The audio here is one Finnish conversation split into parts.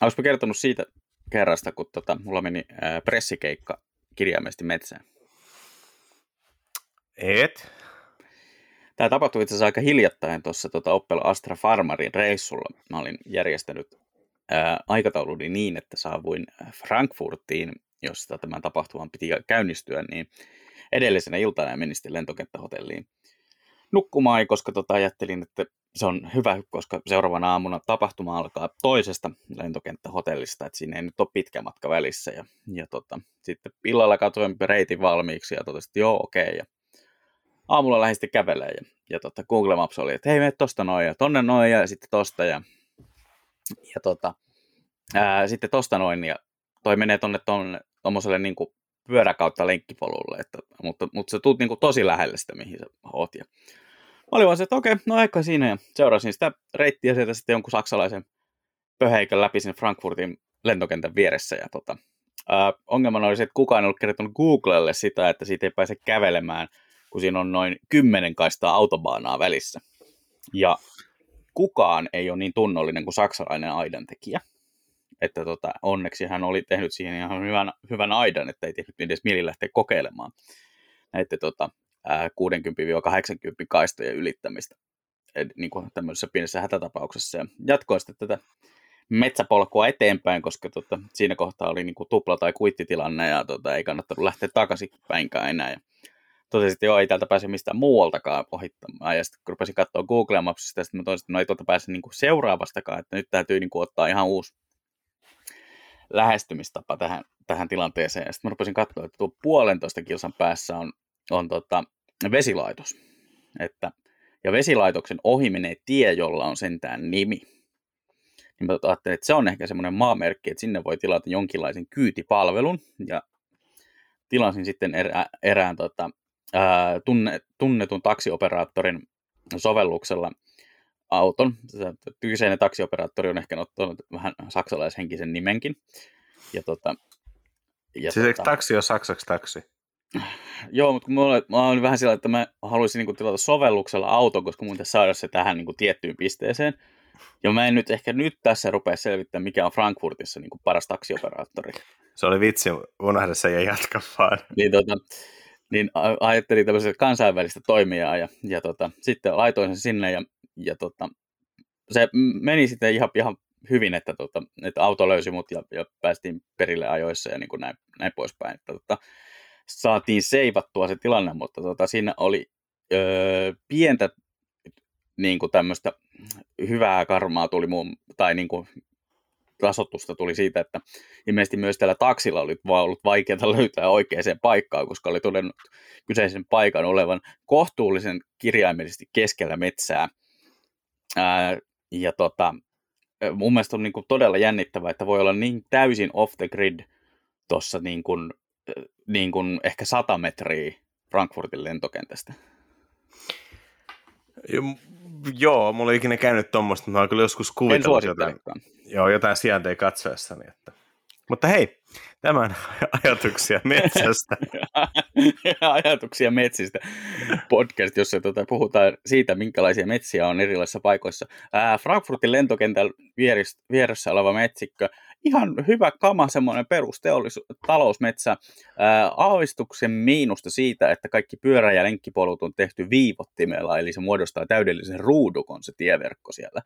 Olisiko kertonut siitä kerrasta, kun tota, mulla meni ää, pressikeikka kirjaimellisesti metsään? Et? Tämä tapahtui itse asiassa aika hiljattain tuossa tota Opel Astra Farmarin reissulla. Mä olin järjestänyt ää, aikatauluni niin, että saavuin Frankfurtiin, josta tämän tapahtuman piti käynnistyä, niin edellisenä iltana menin sitten lentokenttähotelliin nukkumaan, koska tota, ajattelin, että se on hyvä, koska seuraavana aamuna tapahtuma alkaa toisesta lentokenttähotellista, että siinä ei nyt ole pitkä matka välissä. Ja, ja tota, sitten illalla katsoin reitin valmiiksi ja totesin, että joo, okei. Okay. Ja aamulla lähdin sitten kävelemään ja, ja tota, Google Maps oli, että hei, mene tosta noin ja tonne noin ja sitten tosta ja, ja tota, ää, sitten tosta noin ja toi menee tonne tommoselle niin pyöräkautta lenkkipolulle, että, mutta, mutta sä tuut niin kuin tosi lähelle sitä, mihin sä oot. Ja mä olin vaan se, että okei, no aika siinä. Ja seurasin sitä reittiä sieltä sitten jonkun saksalaisen pöheikön läpi sinne Frankfurtin lentokentän vieressä. Ja tota, ää, ongelmana oli se, että kukaan ei ollut kertonut Googlelle sitä, että siitä ei pääse kävelemään, kun siinä on noin kymmenen kaistaa autobaanaa välissä. Ja kukaan ei ole niin tunnollinen kuin saksalainen aidantekijä. Että tota, onneksi hän oli tehnyt siihen ihan hyvän, hyvän aidan, että ei tehnyt edes mieli lähteä kokeilemaan. Näiden tota, 60-80 kaistojen ylittämistä niin kuin tämmöisessä pienessä hätätapauksessa. Ja jatkoin sitten tätä metsäpolkua eteenpäin, koska tota, siinä kohtaa oli niin kuin tupla- tai kuittitilanne ja tota, ei kannattanut lähteä takaisin päinkään enää. Ja totesin, että joo, ei täältä pääse mistään muualtakaan ohittamaan. Ja sitten rupesin katsoa Google Mapsista, sitten mä totesin, että no ei tuota pääse niin kuin seuraavastakaan, että nyt täytyy niin kuin ottaa ihan uusi lähestymistapa tähän, tähän tilanteeseen. Ja sitten mä rupesin katsoa, että tuo puolentoista kilsan päässä on, on tota, vesilaitos. Että, ja vesilaitoksen ohi menee tie, jolla on sentään nimi. Niin mä ajattelin, että se on ehkä semmoinen maamerkki, että sinne voi tilata jonkinlaisen kyytipalvelun. Ja tilasin sitten erä, erään tota, ää, tunne, tunnetun taksioperaattorin sovelluksella auton. Kyseinen taksioperaattori on ehkä ottanut vähän saksalaishenkisen nimenkin. Ja tota, ja siis tota, taksi on saksaksi taksi? Joo, mutta mulla, mä olin vähän sillä, että mä haluaisin niin tilata sovelluksella auton, koska mun pitäisi saada se tähän niin kuin, tiettyyn pisteeseen. Ja mä en nyt ehkä nyt tässä rupea selvittämään, mikä on Frankfurtissa niin kuin paras taksioperaattori. Se oli vitsi, unohda se ja jatka vaan. Niin, tota, niin ajattelin tämmöisestä kansainvälistä toimijaa ja, ja tota, sitten laitoin sen sinne ja ja tota, se meni sitten ihan, ihan hyvin, että, tota, että auto löysi mut ja, ja päästiin perille ajoissa ja niin kuin näin, näin poispäin. Että, tota, saatiin seivattua se tilanne, mutta tota, siinä oli öö, pientä niin kuin tämmöistä hyvää karmaa tuli muun, tai niin kuin tasotusta tuli siitä, että ilmeisesti myös tällä taksilla oli ollut vaikeaa löytää oikeaan paikkaan, koska oli todennut kyseisen paikan olevan kohtuullisen kirjaimellisesti keskellä metsää, Ää, ja tota, mun mielestä on niin kuin todella jännittävää, että voi olla niin täysin off the grid tuossa niin niin kuin ehkä 100 metriä Frankfurtin lentokentästä. Joo, mulla ei ikinä käynyt tuommoista, mutta mä oon kyllä joskus kuvitellut jotain, joo, jotain sijainteja katsoessani. Että. Mutta hei, tämän ajatuksia metsästä. ajatuksia metsistä podcast, jossa tuota, puhutaan siitä, minkälaisia metsiä on erilaisissa paikoissa. Ää, Frankfurtin lentokentän vieressä, oleva metsikkö, ihan hyvä kama, semmoinen talousmetsä. Ää, aavistuksen miinusta siitä, että kaikki pyörä- ja lenkkipolut on tehty viivottimella, eli se muodostaa täydellisen ruudukon se tieverkko siellä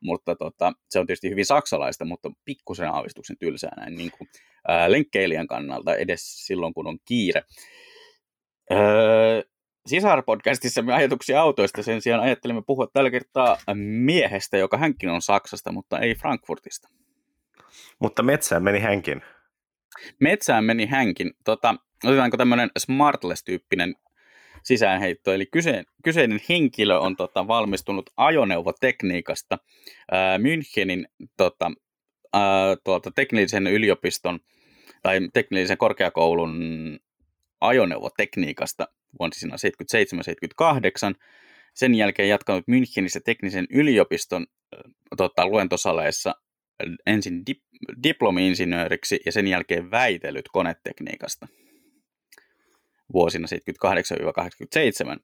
mutta tota, se on tietysti hyvin saksalaista, mutta pikkusen aavistuksen tylsää näin niin kuin, ää, lenkkeilijän kannalta edes silloin, kun on kiire. Öö, Sisarpodcastissa me ajatuksia autoista, sen sijaan ajattelimme puhua tällä kertaa miehestä, joka hänkin on Saksasta, mutta ei Frankfurtista. Mutta metsään meni hänkin. Metsään meni hänkin. Tota, otetaanko tämmöinen Smartless-tyyppinen sisäänheitto. Eli kyse, kyseinen henkilö on tota, valmistunut ajoneuvotekniikasta ää, Münchenin tota, ää, tuolta teknillisen yliopiston tai teknillisen korkeakoulun ajoneuvotekniikasta vuosina 77-78. Sen jälkeen jatkanut Münchenissä teknisen yliopiston tota, luentosaleissa ensin dip- diplomi-insinööriksi ja sen jälkeen väitellyt konetekniikasta vuosina 78-87.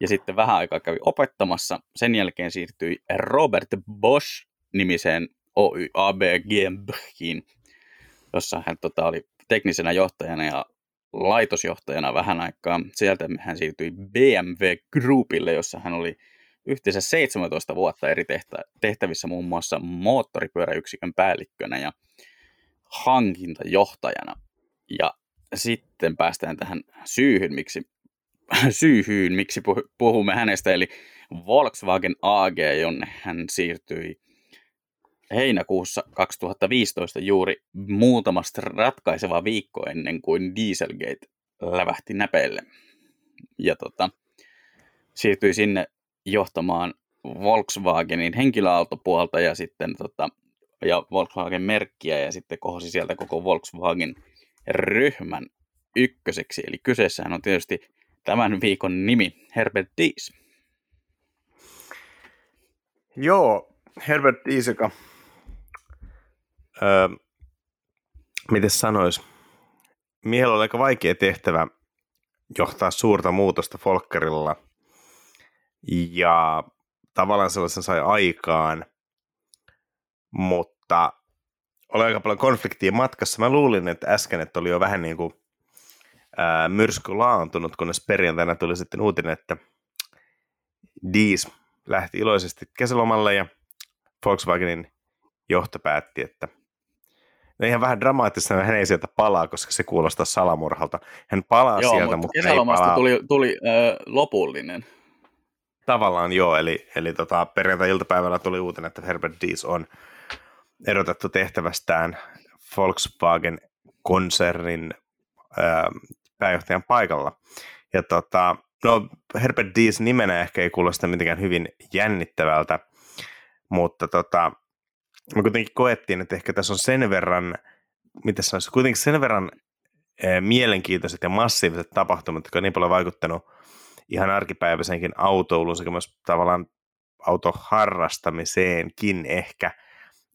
Ja sitten vähän aikaa kävi opettamassa. Sen jälkeen siirtyi Robert Bosch nimiseen Oy AB GmbHin, jossa hän tota, oli teknisenä johtajana ja laitosjohtajana vähän aikaa. Sieltä hän siirtyi BMW Groupille, jossa hän oli yhteensä 17 vuotta eri tehtä- tehtävissä muun muassa moottoripyöräyksikön päällikkönä ja hankintajohtajana. Ja sitten päästään tähän syyhyn, miksi, syyhyyn, miksi puhumme hänestä, eli Volkswagen AG, jonne hän siirtyi heinäkuussa 2015 juuri muutamasta ratkaiseva viikko ennen kuin Dieselgate lävähti näpeille. Ja tota, siirtyi sinne johtamaan Volkswagenin henkilöautopuolta ja sitten tota, ja Volkswagen-merkkiä ja sitten kohosi sieltä koko Volkswagen-ryhmän ykköseksi. Eli kyseessähän on tietysti tämän viikon nimi Herbert Dies. Joo, Herbert Dies, joka öö, miten sanois, miehellä oli aika vaikea tehtävä johtaa suurta muutosta Folkkerilla ja tavallaan sellaisen sai aikaan, mutta oli aika paljon konfliktia matkassa. Mä luulin, että äsken että oli jo vähän niin kuin ää, myrsky laantunut, kunnes perjantaina tuli sitten uutinen, että Dies lähti iloisesti kesälomalle ja Volkswagenin johto päätti, että No ihan vähän dramaattista, hän ei sieltä palaa, koska se kuulostaa salamurhalta. Hän palaa joo, sieltä, mutta, mutta ei palaa. tuli, tuli äh, lopullinen. Tavallaan joo, eli, eli tota, perjantai-iltapäivällä tuli uutinen, että Herbert Dies on erotettu tehtävästään Volkswagen-konsernin äh, pääjohtajan paikalla. Ja tota, no Herbert Dies nimenä ehkä ei kuulosta mitenkään hyvin jännittävältä, mutta tota, me kuitenkin koettiin, että ehkä tässä on sen verran, mitä sanoisi, kuitenkin sen verran e, mielenkiintoiset ja massiiviset tapahtumat, jotka on niin paljon vaikuttanut ihan arkipäiväisenkin autoiluun sekä myös tavallaan autoharrastamiseenkin ehkä,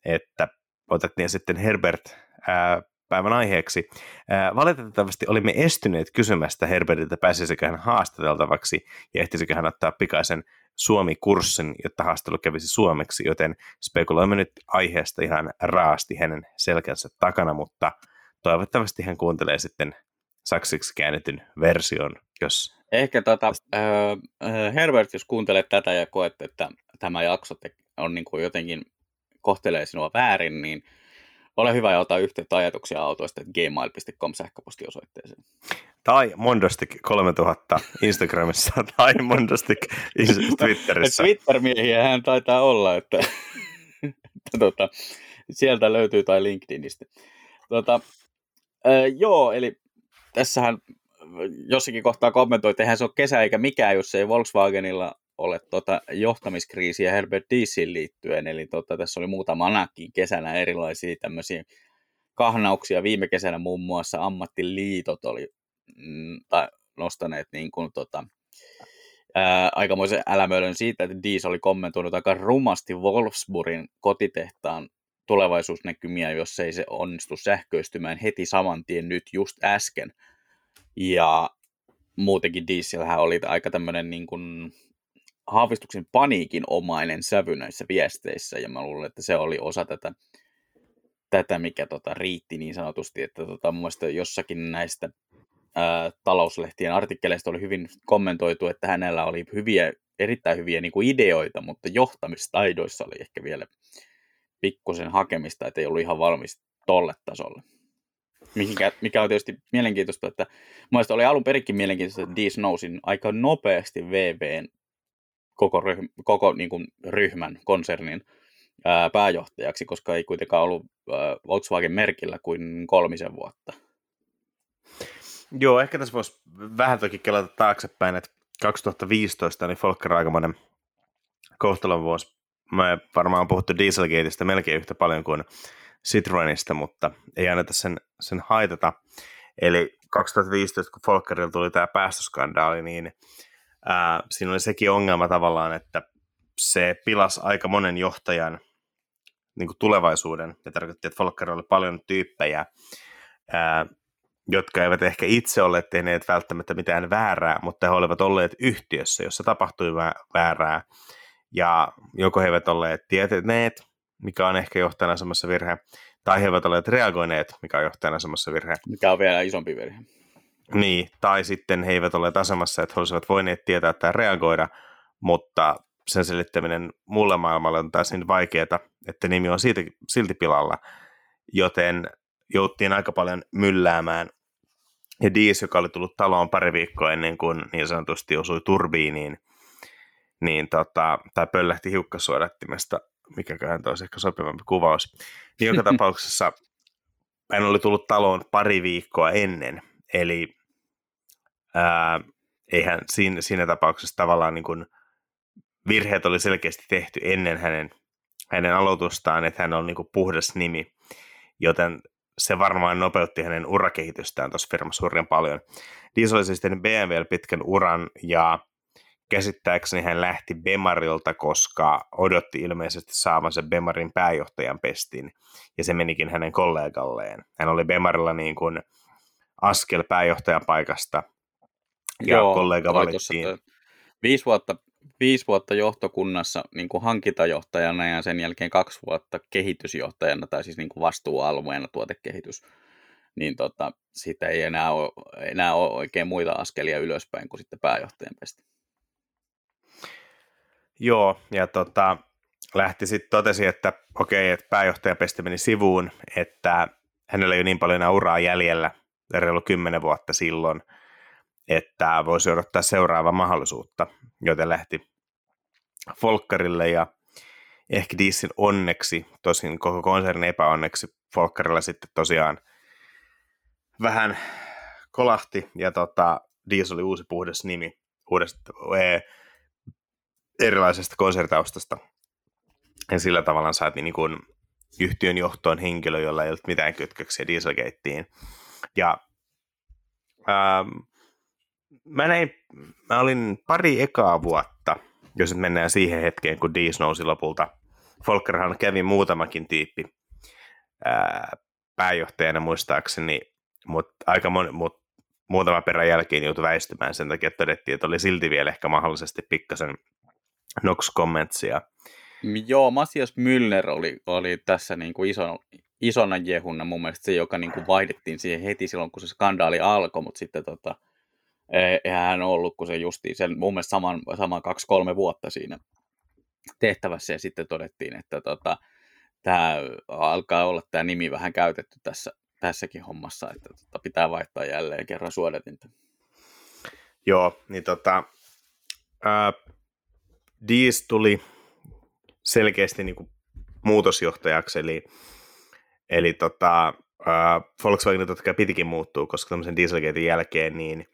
että otettiin sitten Herbert ää, päivän aiheeksi. Ää, valitettavasti olimme estyneet kysymästä Herbertiltä, pääsisikö hän haastateltavaksi ja ehtisikö hän ottaa pikaisen Suomi-kurssin, jotta haastelu kävisi suomeksi, joten spekuloimme nyt aiheesta ihan raasti hänen selkänsä takana, mutta toivottavasti hän kuuntelee sitten saksiksi käännetyn version, jos... Ehkä tota, äh, Herbert, jos kuuntelet tätä ja koet, että tämä jakso on niin kuin jotenkin kohtelee sinua väärin, niin ole hyvä ja ota yhteyttä ajatuksia autoista gmail.com sähköpostiosoitteeseen. Tai Mondostik 3000 Instagramissa tai Mondostik Twitterissä. Twitter-miehiä hän taitaa olla, että, että tota, sieltä löytyy tai LinkedInistä. Tota, äh, joo, eli tässähän jossakin kohtaa kommentoi, että eihän se ole kesä eikä mikään, jos ei Volkswagenilla ole tota johtamiskriisiä Herbert Diesin liittyen, eli tota, tässä oli muutama anakin kesänä erilaisia tämmöisiä kahnauksia. Viime kesänä muun muassa ammattiliitot oli mm, tai nostaneet niin kuin, tota, ää, aikamoisen älämöilön siitä, että Diis oli kommentoinut aika rumasti Wolfsburgin kotitehtaan tulevaisuusnäkymiä, jos ei se onnistu sähköistymään heti saman tien nyt just äsken. Ja muutenkin Dieselhän oli aika tämmöinen niin kuin haavistuksen paniikin omainen sävy näissä viesteissä, ja mä luulen, että se oli osa tätä, tätä mikä tota, riitti niin sanotusti, että tota, mun mielestä jossakin näistä ää, talouslehtien artikkeleista oli hyvin kommentoitu, että hänellä oli hyviä, erittäin hyviä niin kuin ideoita, mutta johtamistaidoissa oli ehkä vielä pikkusen hakemista, että ei ollut ihan valmis tolle tasolle. Mikä, mikä on tietysti mielenkiintoista, että mielestäni oli alun perinkin mielenkiintoista, että Dees nousi aika nopeasti VVn koko, ryhm, koko niin kuin ryhmän, konsernin ää, pääjohtajaksi, koska ei kuitenkaan ollut ää, Volkswagen-merkillä kuin kolmisen vuotta. Joo, ehkä tässä voisi vähän toki kelata taaksepäin, että 2015 niin Volker aikamoinen kohtalon vuosi. Me varmaan on puhuttu Dieselgateista melkein yhtä paljon kuin Citroenista, mutta ei anneta sen, sen haitata. Eli 2015, kun Volkerilla tuli tämä päästöskandaali, niin ää, siinä oli sekin ongelma tavallaan, että se pilas aika monen johtajan niin kuin tulevaisuuden. Ja tarkoitti, että Volker oli paljon tyyppejä, ää, jotka eivät ehkä itse ole tehneet välttämättä mitään väärää, mutta he olivat olleet yhtiössä, jossa tapahtui väärää. Ja joko he eivät olleet tietäneet mikä on ehkä johtajana asemassa virhe, tai he eivät ole reagoineet, mikä on johtajana asemassa virhe. Mikä on vielä isompi virhe. Niin, tai sitten he eivät ole asemassa, että he olisivat voineet tietää tai reagoida, mutta sen selittäminen muulle maailmalle on taas niin vaikeaa, että nimi on siitä, silti pilalla, joten jouttiin aika paljon mylläämään. Ja Diis, joka oli tullut taloon pari viikkoa ennen kuin niin sanotusti osui turbiiniin, niin tota, tai pöllähti hiukkasuodattimesta, mikäköhän olisi ehkä sopivampi kuvaus. Niin joka tapauksessa hän oli tullut taloon pari viikkoa ennen, eli ää, eihän siinä, siinä tapauksessa tavallaan niin kuin virheet oli selkeästi tehty ennen hänen, hänen aloitustaan, että hän on niin kuin puhdas nimi, joten se varmaan nopeutti hänen urakehitystään tuossa firmassa suurin paljon. Diesel oli siis tehnyt BMW pitkän uran ja käsittääkseni hän lähti Bemarilta, koska odotti ilmeisesti saavansa Bemarin pääjohtajan pestin, ja se menikin hänen kollegalleen. Hän oli Bemarilla niin kuin askel pääjohtajan paikasta, ja Joo, kollega valittiin. Tossa, viisi vuotta, viisi vuotta johtokunnassa niin kuin hankintajohtajana ja sen jälkeen kaksi vuotta kehitysjohtajana, tai siis niin kuin vastuualueena tuotekehitys, niin tota, siitä ei enää ole, enää ole oikein muita askelia ylöspäin kuin sitten pääjohtajan pesti. Joo, ja tota, lähti sitten totesi, että okei, että pääjohtajan pesti meni sivuun, että hänellä ei ole niin paljon enää uraa jäljellä, reilu kymmenen vuotta silloin, että voisi odottaa seuraavaa mahdollisuutta, joten lähti Folkkarille ja ehkä Dissin onneksi, tosin koko konsernin epäonneksi, Folkkarilla sitten tosiaan vähän kolahti ja tota, Diis oli uusi puhdas nimi uudesta, erilaisesta konsertaustasta. Ja sillä tavalla saatiin niin kuin yhtiön johtoon henkilö, jolla ei ollut mitään kytköksiä Dieselgateen. Ja ähm, mä, näin, mä olin pari ekaa vuotta, jos mennään siihen hetkeen, kun Diis nousi lopulta. Folkerhan kävi muutamakin tyyppi ää, pääjohtajana muistaakseni, mutta aika moni, mut muutama perän jälkeen joutui väistymään sen takia, että todettiin, että oli silti vielä ehkä mahdollisesti pikkasen Nox Commentsia. Joo, Masias Müller oli, oli tässä niin kuin iso, isona jehunna mun mielestä se, joka niin kuin vaihdettiin siihen heti silloin, kun se skandaali alkoi, mutta sitten tota, eihän hän ollut, kun se justiin sen mun mielestä saman, saman kaksi-kolme vuotta siinä tehtävässä ja sitten todettiin, että tota, tämä alkaa olla tämä nimi vähän käytetty tässä, tässäkin hommassa, että tota, pitää vaihtaa jälleen kerran suodatinta. Joo, niin tota, ää, tuli selkeästi niin kuin muutosjohtajaksi, eli, eli tota, äh, Volkswagen totta kai pitikin muuttua, koska tämmöisen Dieselgatein jälkeen, niin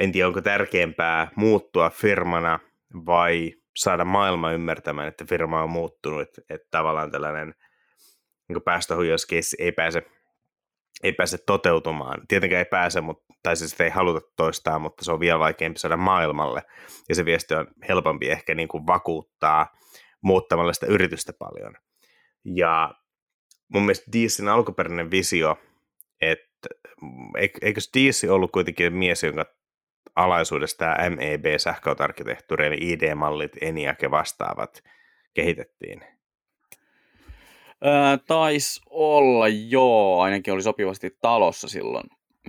en tiedä, onko tärkeämpää muuttua firmana vai saada maailma ymmärtämään, että firma on muuttunut, että, tavallaan tällainen niin päästöhuijauskeissi ei pääse ei pääse toteutumaan. Tietenkään ei pääse, mutta, tai siis ei haluta toistaa, mutta se on vielä vaikeampi saada maailmalle. Ja se viesti on helpompi ehkä niin kuin vakuuttaa muuttamalla sitä yritystä paljon. Ja mun mielestä Deesin alkuperäinen visio, että eikö Deesi ollut kuitenkin mies, jonka alaisuudesta tämä MEB, sähköautarkkitehtuuri, eli ID-mallit, ENIAC ja vastaavat kehitettiin? Taisi olla, joo, ainakin oli sopivasti talossa silloin,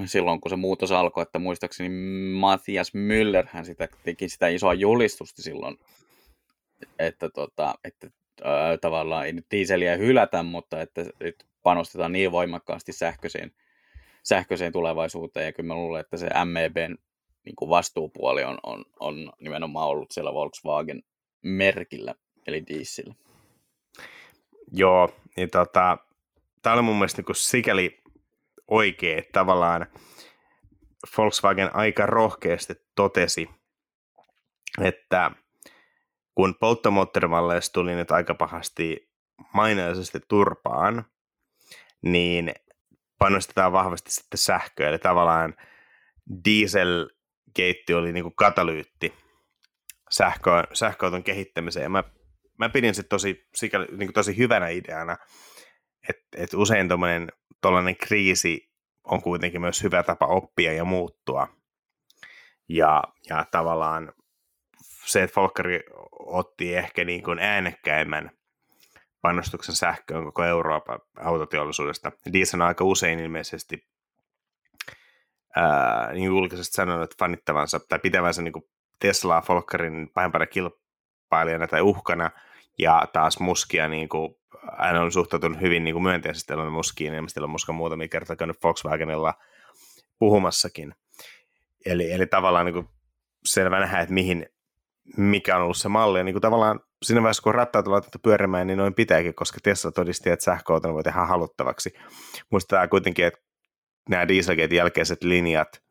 silloin kun se muutos alkoi, että muistaakseni Matthias Müller hän sitä, teki sitä isoa julistusta silloin, että, tota, että öö, tavallaan ei nyt dieseliä hylätä, mutta että, että panostetaan niin voimakkaasti sähköiseen, sähköiseen tulevaisuuteen, ja kyllä mä luulen, että se MEBn niin kuin vastuupuoli on, on, on nimenomaan ollut siellä Volkswagen merkillä, eli diesillä. Joo, niin tota, tämä oli mun mielestä niin sikäli oikea, että tavallaan Volkswagen aika rohkeasti totesi, että kun polttomoottorimalleista tuli nyt aika pahasti mainoisesti turpaan, niin panostetaan vahvasti sitten sähköä, eli tavallaan dieselgeitti oli niin kuin katalyytti sähkö, sähköauton kehittämiseen, mä mä pidin se tosi, sikäli, niin kuin tosi hyvänä ideana, että et usein tuollainen kriisi on kuitenkin myös hyvä tapa oppia ja muuttua. Ja, ja tavallaan se, että Folkari otti ehkä niin kuin äänekkäimmän panostuksen sähköön koko Euroopan autoteollisuudesta. Diesel on aika usein ilmeisesti ää, niin julkisesti sanonut fanittavansa tai pitävänsä niin Teslaa Folkkarin pahempana kilpailijana tai uhkana, ja taas Muskia niin kuin, hän on suhtautunut hyvin niin kuin myönteisesti Elon Muskiin, ilmeisesti on Muska muutamia kertaa käynyt Volkswagenilla puhumassakin. Eli, eli tavallaan niin selvä nähdä, että mihin, mikä on ollut se malli. Ja niin kuin tavallaan siinä vaiheessa, kun rattaat on laitettu pyörimään, niin noin pitääkin, koska Tesla todisti, että sähköauton voi tehdä haluttavaksi. Muistetaan kuitenkin, että nämä Dieselgate jälkeiset linjat,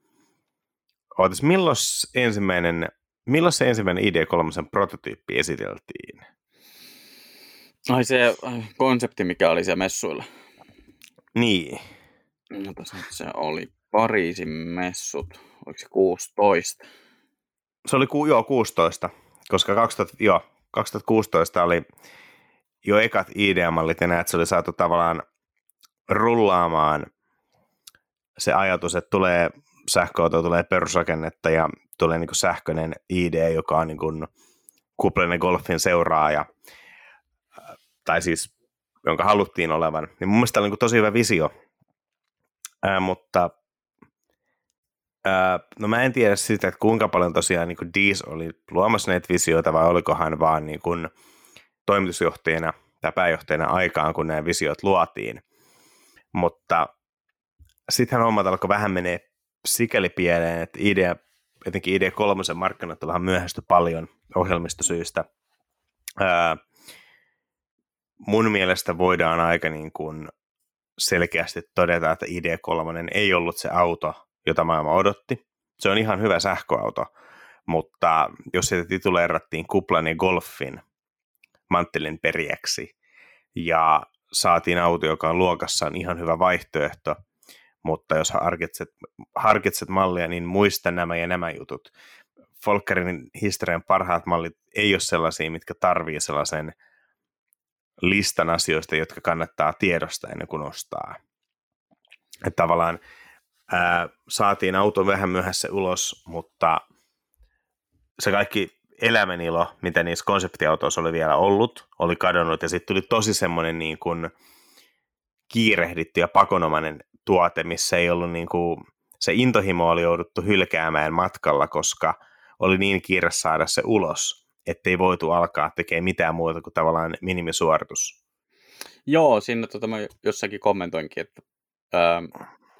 Ootas, milloin ensimmäinen, milloin se ensimmäinen ID3 prototyyppi esiteltiin? Ai se konsepti, mikä oli siellä messuilla. Niin. No, se oli Pariisin messut, oliko se 16? Se oli ku, joo, 16, koska 2000, joo, 2016 oli jo ekat ID-mallit ja näet, se oli saatu tavallaan rullaamaan se ajatus, että tulee sähköauto, tulee perusrakennetta ja tulee niin sähköinen ID, joka on niin kuin Kuplinen Golfin seuraaja, tai siis jonka haluttiin olevan. Niin mun mielestä oli niin tosi hyvä visio, Ää, mutta ää, no mä en tiedä siitä, että kuinka paljon tosiaan niin Dees oli luomassa näitä visioita vai oliko hän vaan niin kuin toimitusjohtajana tai pääjohtajana aikaan, kun nämä visiot luotiin. Mutta sittenhän hommat alkoi vähän menee sikäli pieleen, että idea, etenkin ID3 markkinat on vähän myöhästy paljon ohjelmistosyistä. Ää, mun mielestä voidaan aika niin kuin selkeästi todeta, että ID3 ei ollut se auto, jota maailma odotti. Se on ihan hyvä sähköauto, mutta jos sitä tituleerattiin kuplan ja golfin manttelin periäksi ja saatiin auto, joka on luokassaan ihan hyvä vaihtoehto, mutta jos harkitset, harkitset mallia, niin muista nämä ja nämä jutut. Folkerin historian parhaat mallit ei ole sellaisia, mitkä tarvii sellaisen listan asioista, jotka kannattaa tiedosta ennen kuin ostaa. Että tavallaan ää, saatiin auto vähän myöhässä ulos, mutta se kaikki elämänilo, mitä niissä konseptiautoissa oli vielä ollut, oli kadonnut ja sitten tuli tosi semmoinen niin kuin kiirehditty ja pakonomainen tuote, missä ei ollut niin kuin, se intohimo oli jouduttu hylkäämään matkalla, koska oli niin kiire saada se ulos, ettei voitu alkaa tekemään mitään muuta kuin tavallaan minimisuoritus. Joo, siinä tota, mä jossakin kommentoinkin, että ää,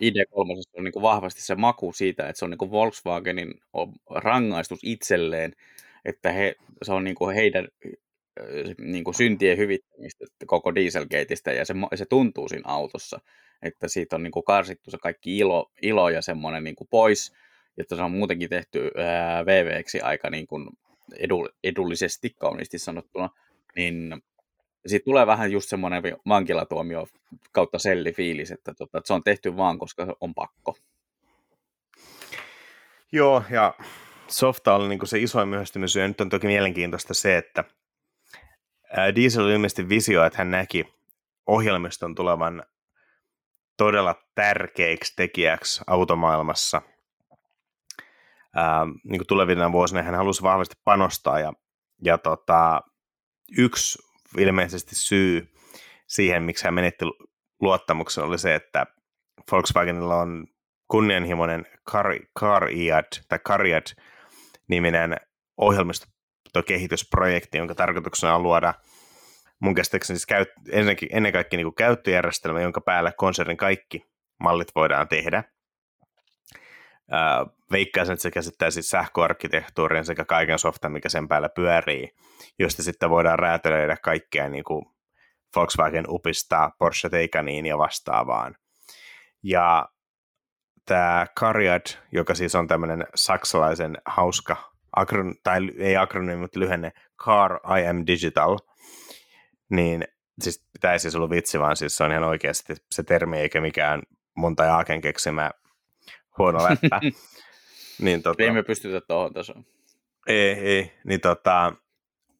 ID3 on niin kuin vahvasti se maku siitä, että se on niin kuin Volkswagenin rangaistus itselleen, että he, se on niin kuin heidän niin kuin syntien hyvittämistä koko Dieselgateista ja se, se tuntuu siinä autossa, että siitä on niin kuin karsittu se kaikki ilo, ilo ja semmoinen niin kuin pois, että se on muutenkin tehty ää, VVksi aika niin kuin edullisesti kauniisti sanottuna, niin siitä tulee vähän just semmoinen vankilatuomio kautta sellifiilis, että, tota, että se on tehty vaan, koska on pakko. Joo, ja softa oli niin se isoin myöhästymisyy, ja nyt on toki mielenkiintoista se, että Diesel oli ilmeisesti visio, että hän näki ohjelmiston tulevan todella tärkeiksi tekijäksi automaailmassa. Ää, niin kuin tulevina vuosina hän halusi vahvasti panostaa ja, ja tota, yksi ilmeisesti syy siihen, miksi hän menetti luottamuksen, oli se, että Volkswagenilla on kunnianhimoinen Car, Car tai Cariad niminen ohjelmistokehitysprojekti, jonka tarkoituksena on luoda mun käsittääkseni siis käyt, ennenkin, ennen kaikkea niin kuin käyttöjärjestelmä, jonka päällä konsernin kaikki mallit voidaan tehdä. Veikkaisin, että se käsittää siis sähköarkkitehtuurin sekä kaiken softan, mikä sen päällä pyörii, josta sitten voidaan räätälöidä kaikkea niin kuin Volkswagen Upista, Porsche Taycaniin ja vastaavaan. Ja tämä Cariad, joka siis on tämmöinen saksalaisen hauska, akron, tai ei akronyymi, mutta lyhenne Car I Am Digital, niin siis tämä ei siis ollut vitsi, vaan siis se on ihan oikeasti se termi, eikä mikään monta Jaaken keksimä huono läppä. niin, tota, ei me pystytä tuohon tasoon. Ei, ei. Niin tota,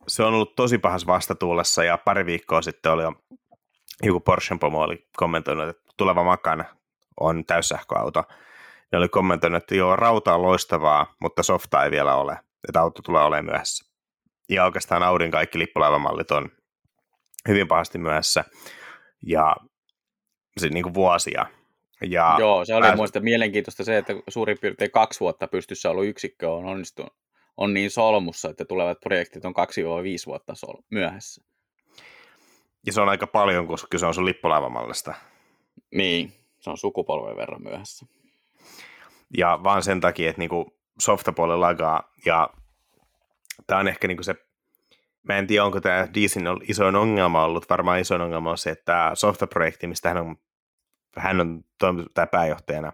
se on ollut tosi pahassa vastatuulessa ja pari viikkoa sitten oli jo joku Porsche pomo oli kommentoinut, että tuleva Makan on täyssähköauto. Ne oli kommentoinut, että joo, rauta on loistavaa, mutta softa ei vielä ole, että auto tulee olemaan myöhässä. Ja oikeastaan Audin kaikki lippulaivamallit on hyvin pahasti myöhässä ja se niin kuin vuosia. Ja Joo, se oli pääs... muista mielenkiintoista se, että suurin piirtein kaksi vuotta pystyssä ollut yksikkö on onnistunut, on niin solmussa, että tulevat projektit on 2-5 vuotta sol- myöhässä. Ja se on aika paljon, koska kyse on sun lippulaivamallista. Niin, se on sukupolven verran myöhässä. Ja vaan sen takia, että niinku softapuoli lagaa, ja tämä on ehkä niinku se, mä en tiedä, onko tämä Deesin isoin ongelma ollut, varmaan isoin ongelma on se, että tämä softaprojekti, mistä hän on, hän on toiminut pääjohtajana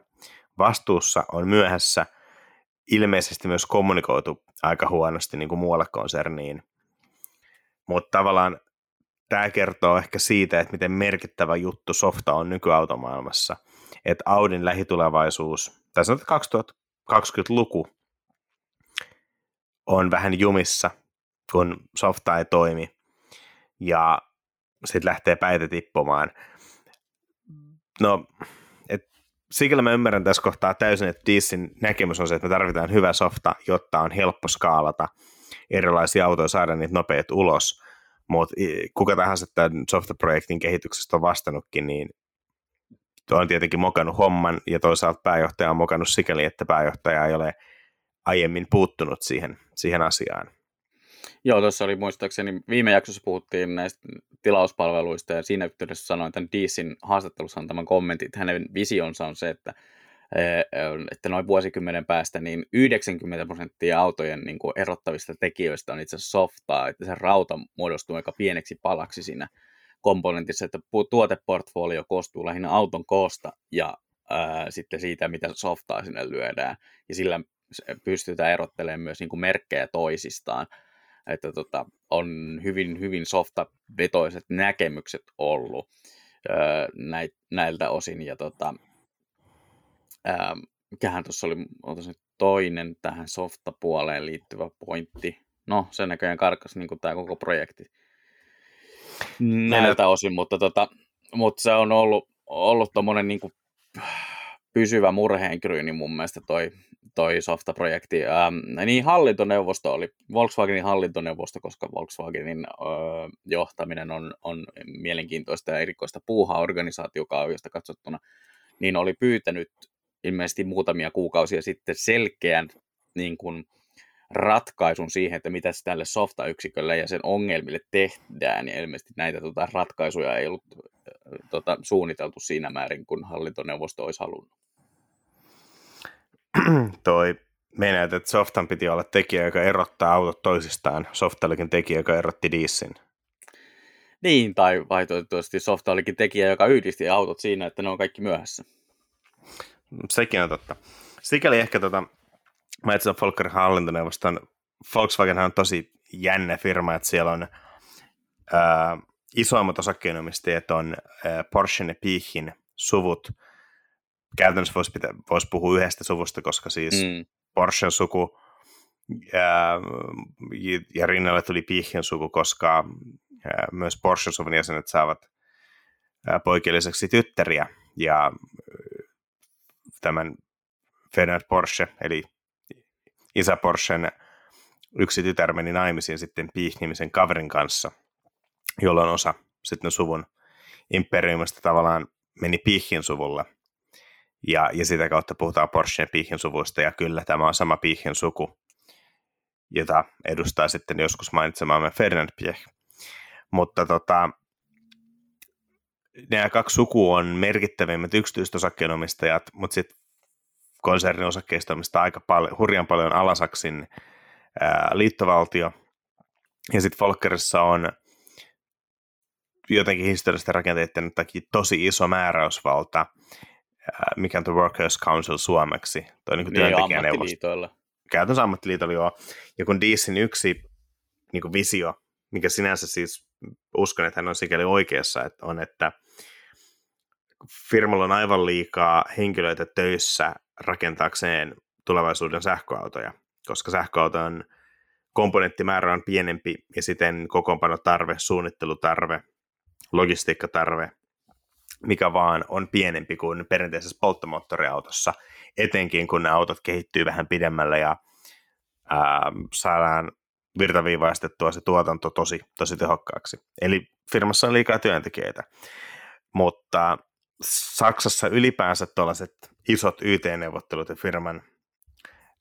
vastuussa, on myöhässä, ilmeisesti myös kommunikoitu aika huonosti niin kuin muualle konserniin. Mutta tavallaan tämä kertoo ehkä siitä, että miten merkittävä juttu softa on nykyautomaailmassa. Että Audin lähitulevaisuus, tai sanotaan 2020-luku, on vähän jumissa, kun softa ei toimi. Ja sitten lähtee päitä tippumaan. No, et, sikäli mä ymmärrän tässä kohtaa täysin, että Deesin näkemys on se, että me tarvitaan hyvä softa, jotta on helppo skaalata erilaisia autoja, saada niitä nopeat ulos – mutta kuka tahansa tämän software-projektin kehityksestä on vastannutkin, niin on tietenkin mokannut homman, ja toisaalta pääjohtaja on mokannut sikäli, että pääjohtaja ei ole aiemmin puuttunut siihen, siihen asiaan. Joo, tuossa oli muistaakseni, viime jaksossa puhuttiin näistä tilauspalveluista, ja siinä yhteydessä sanoin tämän Deesin haastattelussa tämän kommentin, että hänen visionsa on se, että että noin vuosikymmenen päästä niin 90 prosenttia autojen niin kuin erottavista tekijöistä on itse asiassa softaa, että se rauta muodostuu aika pieneksi palaksi siinä komponentissa, että tuoteportfolio koostuu lähinnä auton koosta ja ää, sitten siitä, mitä softaa sinne lyödään, ja sillä pystytään erottelemaan myös niin kuin merkkejä toisistaan, että tota, on hyvin, hyvin softa-vetoiset näkemykset ollut ää, näiltä osin, ja tota, ää, mikähän tuossa oli, toinen tähän softapuoleen liittyvä pointti. No, se näköjään karkas niin tämä koko projekti näiltä osin, mutta, tota, mutta se on ollut, ollut tommonen niin kuin pysyvä murheenkryyni mun mielestä toi, toi softaprojekti. Ähm, niin hallintoneuvosto oli, Volkswagenin hallintoneuvosto, koska Volkswagenin öö, johtaminen on, on mielenkiintoista ja erikoista puuhaa organisaatiokaaviosta katsottuna, niin oli pyytänyt ilmeisesti muutamia kuukausia sitten selkeän niin kuin, ratkaisun siihen, että mitä tälle softa-yksikölle ja sen ongelmille tehdään, ja ilmeisesti näitä tota, ratkaisuja ei ollut tota, suunniteltu siinä määrin, kun hallintoneuvosto olisi halunnut. Toi menet, että Softan piti olla tekijä, joka erottaa autot toisistaan. Softa olikin tekijä, joka erotti Diesin. Niin, tai vaihtoehtoisesti Softa olikin tekijä, joka yhdisti autot siinä, että ne on kaikki myöhässä. Sekin on totta. Sikäli ehkä tota, mä etsin Volker hallintoneuvoston, Volkswagen on tosi jännä firma, että siellä on ää, isoimmat osakkeenomistajat on ää, Porsche ja Piechin suvut. Käytännössä voisi, pitä, voisi puhua yhdestä suvusta, koska siis mm. Porschen suku ää, ja rinnalle tuli Piechin suku, koska ää, myös Porsche-suvun jäsenet saavat poikilliseksi tyttäriä. Ja tämän Ferdinand Porsche, eli isä Porschen yksi tytär meni naimisiin sitten Piih-nimisen kaverin kanssa, jolloin osa sitten suvun imperiumista tavallaan meni Piihin suvulle. Ja, ja sitä kautta puhutaan Porschen Piihin suvusta, ja kyllä tämä on sama Piihin suku, jota edustaa sitten joskus mainitsemaamme Ferdinand Piech. Mutta tota, nämä kaksi sukua on merkittävimmät yksityiset osakkeenomistajat, mutta sitten konsernin osakkeista omistaa aika paljon, hurjan paljon Alasaksin ää, liittovaltio. Ja sitten Folkerissa on jotenkin historiallisten rakenteiden takia tosi iso määräysvalta, ää, mikä on The Workers' Council suomeksi. Toi niin niin, ammattiliitoilla. Käytännössä ammattiliitoilla, joo. Ja kun Deesin yksi niin kuin visio, mikä sinänsä siis uskon, että hän on sikäli oikeassa, että on, että firmalla on aivan liikaa henkilöitä töissä rakentaakseen tulevaisuuden sähköautoja, koska sähköauton komponenttimäärä on pienempi ja siten kokoonpanotarve, suunnittelutarve, logistiikkatarve, mikä vaan on pienempi kuin perinteisessä polttomoottoriautossa, etenkin kun nämä autot kehittyy vähän pidemmälle ja ää, saadaan virtaviivaistettua se tuotanto tosi, tosi tehokkaaksi. Eli firmassa on liikaa työntekijöitä. Mutta Saksassa ylipäänsä tuollaiset isot YT-neuvottelut ja firman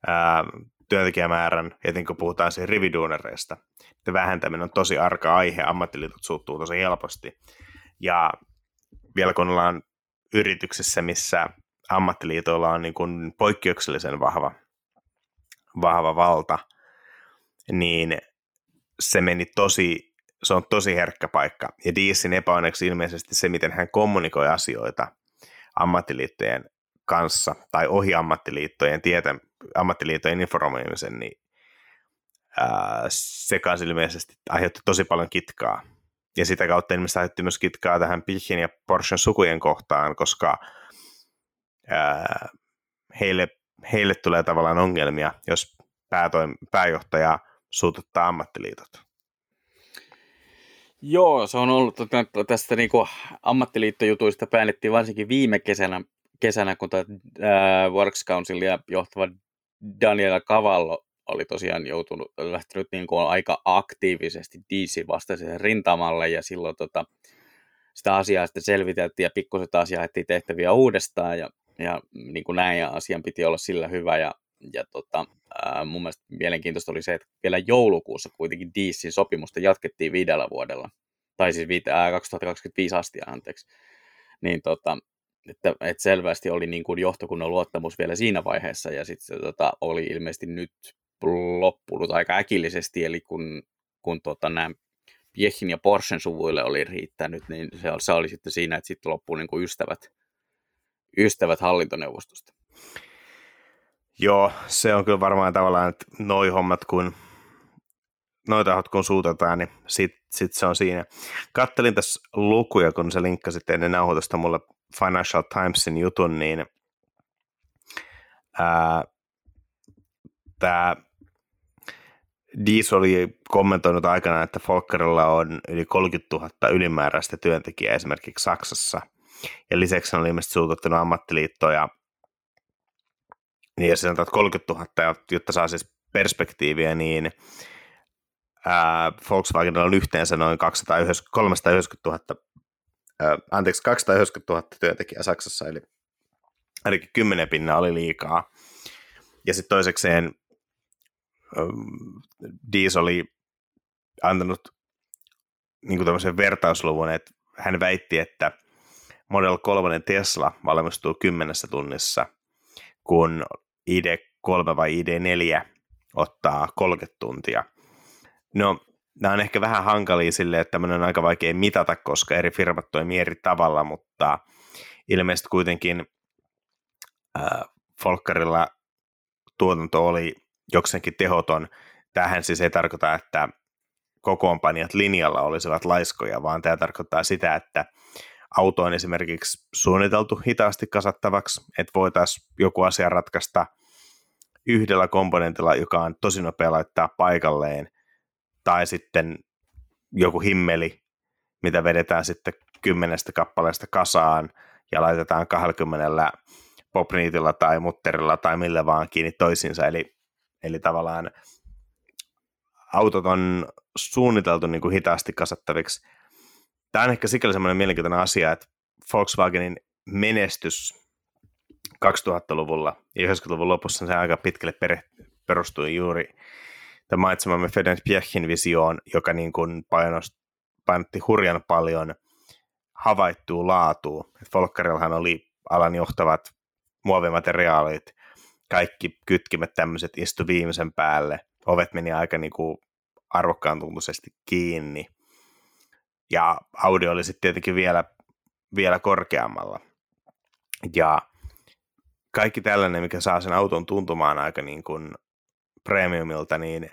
ää, työntekijämäärän, etenkin kun puhutaan siihen rividuunareista, että vähentäminen on tosi arka aihe, ammattiliitot suuttuu tosi helposti. Ja vielä kun ollaan yrityksessä, missä ammattiliitoilla on niin kuin poikkeuksellisen vahva, vahva valta, niin se meni tosi, se on tosi herkkä paikka. Ja Diisin epäonneksi ilmeisesti se, miten hän kommunikoi asioita ammattiliittojen kanssa tai ohi ammattiliittojen tietä, ammattiliittojen informoimisen, niin ää, se kanssa ilmeisesti aiheutti tosi paljon kitkaa. Ja sitä kautta ilmeisesti aiheutti myös kitkaa tähän Pilchin ja Porschen sukujen kohtaan, koska ää, heille, heille tulee tavallaan ongelmia, jos päätoim, pääjohtaja suututtaa ammattiliitot. Joo, se on ollut tästä niin kuin ammattiliittojutuista päätettiin varsinkin viime kesänä, kesänä kun tämä Works Councilia johtava Daniela Cavallo oli tosiaan joutunut, lähtenyt niin kuin aika aktiivisesti DC vastaiseen rintamalle ja silloin tota, sitä asiaa sitten selviteltiin ja pikkuset asiaa heti tehtäviä uudestaan ja, ja niin kuin näin ja asian piti olla sillä hyvä ja, ja tota, ää, mun mielestä mielenkiintoista oli se, että vielä joulukuussa kuitenkin DCin sopimusta jatkettiin viidellä vuodella, tai siis viite, ää, 2025 asti, anteeksi, niin tota, että, että selvästi oli niin kuin johtokunnan luottamus vielä siinä vaiheessa, ja sitten tota, oli ilmeisesti nyt loppunut aika äkillisesti, eli kun, kun tota, nämä Piechin ja Porschen suvuille oli riittänyt, niin se, se oli sitten siinä, että sitten loppuu niin kuin ystävät, ystävät hallintoneuvostosta. Joo, se on kyllä varmaan tavallaan, että noi hommat, kun noita tahot kun suutetaan, niin sitten sit se on siinä. Kattelin tässä lukuja, kun sä linkkasit ennen nauhoitusta mulle Financial Timesin jutun, niin tämä Diis oli kommentoinut aikana, että Folkerilla on yli 30 000 ylimääräistä työntekijää esimerkiksi Saksassa. Ja lisäksi on ilmeisesti suututtanut ammattiliittoja niin ja se sanotaan, että 30 000, jotta saa siis perspektiiviä, niin ää, Volkswagenilla on yhteensä noin 290, 390 000, ää, anteeksi, 290 000 työntekijää Saksassa, eli ainakin 10 pinna oli liikaa. Ja sitten toisekseen Diis oli antanut niin tämmöisen vertausluvun, että hän väitti, että Model 3 Tesla valmistuu kymmenessä tunnissa, kun ID3 vai ID4 ottaa 30 tuntia. No, nämä on ehkä vähän hankalia sille, että tämmöinen on aika vaikea mitata, koska eri firmat toimii eri tavalla, mutta ilmeisesti kuitenkin äh, Folkkarilla tuotanto oli jokseenkin tehoton. Tähän siis ei tarkoita, että kokoonpanijat linjalla olisivat laiskoja, vaan tämä tarkoittaa sitä, että auto on esimerkiksi suunniteltu hitaasti kasattavaksi, että voitaisiin joku asia ratkaista yhdellä komponentilla, joka on tosi nopea laittaa paikalleen, tai sitten joku himmeli, mitä vedetään sitten kymmenestä kappaleesta kasaan ja laitetaan 20 popniitilla tai mutterilla tai millä vaan kiinni toisiinsa. Eli, eli tavallaan autot on suunniteltu niin kuin hitaasti kasattaviksi. Tämä on ehkä sikäli semmoinen mielenkiintoinen asia, että Volkswagenin menestys 2000-luvulla ja 90-luvun lopussa se aika pitkälle perustui juuri tämän mainitsemamme Ferenc Piechin visioon, joka niin kuin painotti hurjan paljon havaittua laatua. Folkkarillahan oli alan johtavat muovimateriaalit, kaikki kytkimet tämmöiset istu viimeisen päälle, ovet meni aika niin kuin arvokkaan tuntuisesti kiinni. Ja audio oli sitten tietenkin vielä, vielä korkeammalla. Ja kaikki tällainen, mikä saa sen auton tuntumaan aika niin kuin premiumilta, niin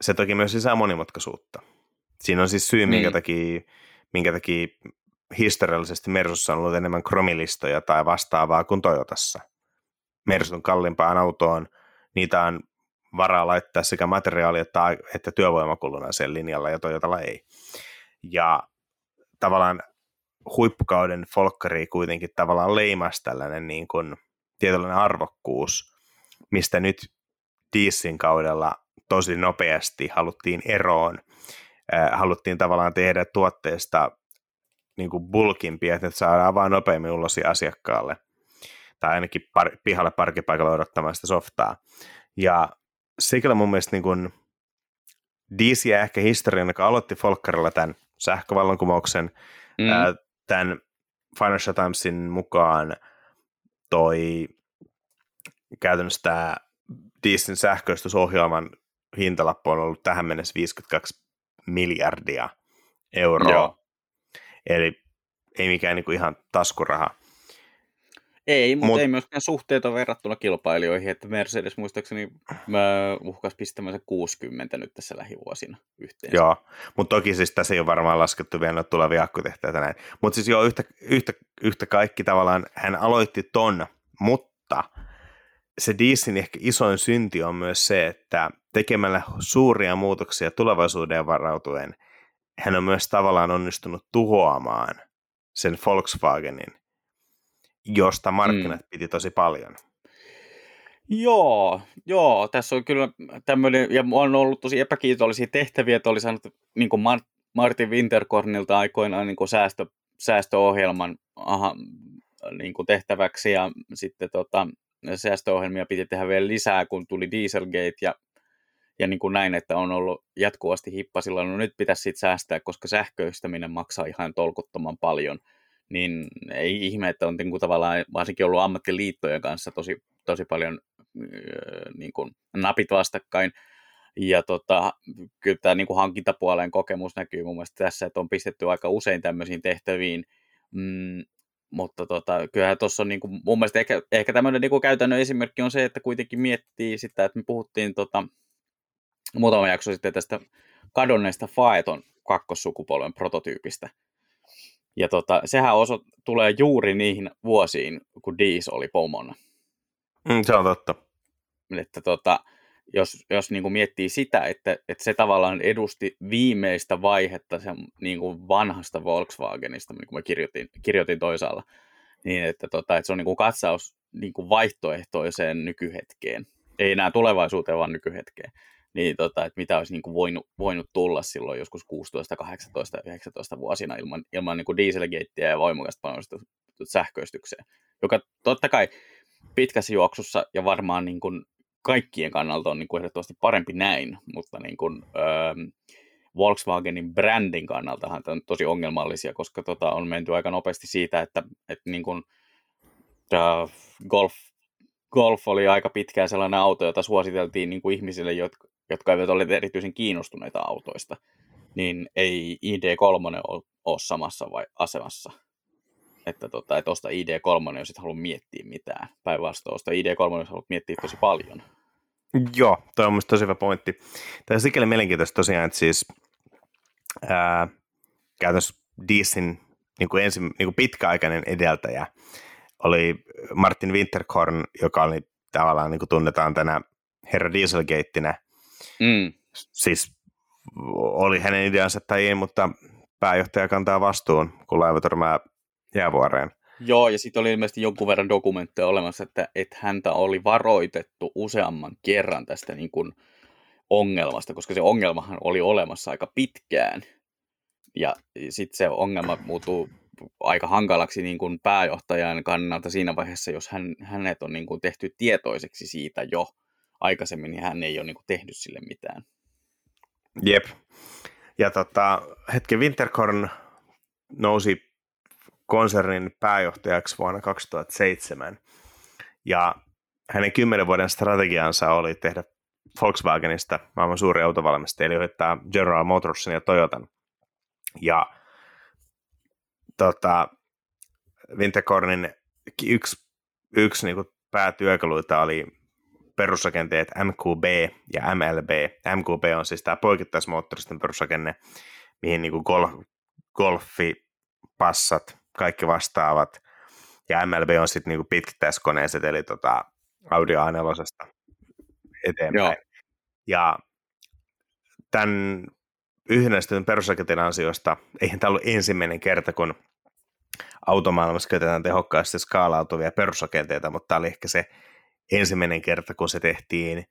se toki myös lisää monimutkaisuutta. Siinä on siis syy, niin. minkä takia, minkä takia historiallisesti Mersussa on ollut enemmän kromilistoja tai vastaavaa kuin Toyotassa. Mersun kalliimpaan autoon niitä on varaa laittaa sekä materiaali- että, että työvoimakuluna sen linjalla ja Toyotalla ei. Ja tavallaan huippukauden folkkari kuitenkin tavallaan leimasi tällainen niin kuin tietynlainen arvokkuus, mistä nyt Diessin kaudella tosi nopeasti, haluttiin eroon, äh, haluttiin tavallaan tehdä tuotteesta niin kuin bulkimpia, että saadaan vaan nopeammin ulos asiakkaalle, tai ainakin par- pihalle parkkipaikalla odottamaan sitä softaa. Ja sikäli mun mielestä niin kuin DC ja ehkä historian, joka aloitti Folkkarilla tämän sähkövallankumouksen, mm. ää, tämän Financial Timesin mukaan toi käytännössä tämä DCin sähköistysohjelman hintalappu on ollut tähän mennessä 52 miljardia euroa. Joo. Eli ei mikään niin kuin ihan taskuraha. Ei, mutta Mut... ei myöskään suhteita verrattuna kilpailijoihin, että Mercedes muistaakseni mä uhkas pistämänsä 60 nyt tässä lähivuosina yhteensä. Joo, mutta toki siis tässä ei ole varmaan laskettu vielä tulevia akkutehtäitä näin. Mutta siis joo, yhtä, yhtä, yhtä kaikki tavallaan hän aloitti ton, mutta se Diesin ehkä isoin synti on myös se, että tekemällä suuria muutoksia tulevaisuuden varautuen, hän on myös tavallaan onnistunut tuhoamaan sen Volkswagenin – josta markkinat mm. piti tosi paljon. Joo, joo, tässä on kyllä tämmöinen, ja on ollut tosi epäkiitollisia tehtäviä, että oli saanut niin kuin Martin Winterkornilta aikoinaan niin kuin säästö, säästöohjelman aha, niin kuin tehtäväksi, ja sitten tota, säästöohjelmia piti tehdä vielä lisää, kun tuli Dieselgate, ja, ja niin kuin näin, että on ollut jatkuvasti hippasilla, no nyt pitäisi sitten säästää, koska sähköistäminen maksaa ihan tolkuttoman paljon – niin ei ihme, että on niin kuin tavallaan varsinkin ollut ammattiliittojen kanssa tosi, tosi paljon niin kuin napit vastakkain. Ja tota, kyllä tämä niin kuin hankintapuolen kokemus näkyy mun mielestä tässä, että on pistetty aika usein tämmöisiin tehtäviin, mm, mutta tota, kyllähän tuossa on niin kuin, mun mielestä ehkä, ehkä tämmöinen niin kuin käytännön esimerkki on se, että kuitenkin miettii sitä, että me puhuttiin tota, muutama jakso sitten tästä kadonneesta Faeton kakkossukupolven prototyypistä, ja tota, sehän oso tulee juuri niihin vuosiin, kun Dees oli pomona. Mm, se on totta. Että tota, jos, jos niin kuin miettii sitä, että, että se tavallaan edusti viimeistä vaihetta sen niin kuin vanhasta Volkswagenista, niin kuin mä kirjoitin, kirjoitin toisaalla, niin että, tota, että se on niin kuin katsaus niin kuin vaihtoehtoiseen nykyhetkeen. Ei enää tulevaisuuteen, vaan nykyhetkeen niin tota, että mitä olisi niin kuin voinut, voinut tulla silloin joskus 16, 18, 19 vuosina ilman, ilman niin kuin ja voimakasta panostusta sähköistykseen, joka totta kai pitkässä juoksussa ja varmaan niin kuin kaikkien kannalta on niin kuin ehdottomasti parempi näin, mutta niin kuin, öö, Volkswagenin brändin kannaltahan tämä on tosi ongelmallisia, koska tota, on menty aika nopeasti siitä, että, että niin kuin, Golf, Golf oli aika pitkään sellainen auto, jota suositeltiin niin kuin ihmisille, jotka, jotka eivät ole erityisen kiinnostuneita autoista, niin ei ID3 ole, samassa vai asemassa. Että, tota, että osta ID3, jos et halua miettiä mitään. Päinvastoin osta ID3, jos haluat miettiä tosi paljon. Joo, toi on mielestäni tosi hyvä pointti. Tämä on sikäli mielenkiintoista tosiaan, että siis ää, käytännössä Diesin niin kuin ensin, niin kuin pitkäaikainen edeltäjä oli Martin Winterkorn, joka oli tavallaan niin kuin tunnetaan tänä herra Dieselgateina, Mm. Siis oli hänen ideansa tai ei, mutta pääjohtaja kantaa vastuun, kun laiva törmää jäävuoreen. Joo, ja sitten oli ilmeisesti jonkun verran dokumentteja olemassa, että, että häntä oli varoitettu useamman kerran tästä niin kuin ongelmasta, koska se ongelmahan oli olemassa aika pitkään. Ja sitten se ongelma muuttuu aika hankalaksi niin kuin pääjohtajan kannalta siinä vaiheessa, jos hän, hänet on niin kuin tehty tietoiseksi siitä jo, aikaisemmin, niin hän ei ole niin kuin tehnyt sille mitään. Jep. Ja tota, hetken Winterkorn nousi konsernin pääjohtajaksi vuonna 2007. Ja hänen kymmenen vuoden strategiansa oli tehdä Volkswagenista maailman suuri autovalmistaja, eli ohittaa General Motorsin ja Toyotan. Ja tota, Winterkornin yksi, yksi niin kuin päätyökaluita oli perusrakenteet MQB ja MLB. MQB on siis tämä poikittaismoottoristen perusrakenne, mihin niin golf, golfi, passat, kaikki vastaavat. Ja MLB on sitten niin pitkittäiskoneet, eli tota Audi A4 eteenpäin. Joo. Ja tämän yhdennästyn perusrakenteen ansiosta, eihän tämä ollut ensimmäinen kerta, kun automaailmassa käytetään tehokkaasti skaalautuvia perusrakenteita, mutta tämä oli ehkä se ensimmäinen kerta, kun se tehtiin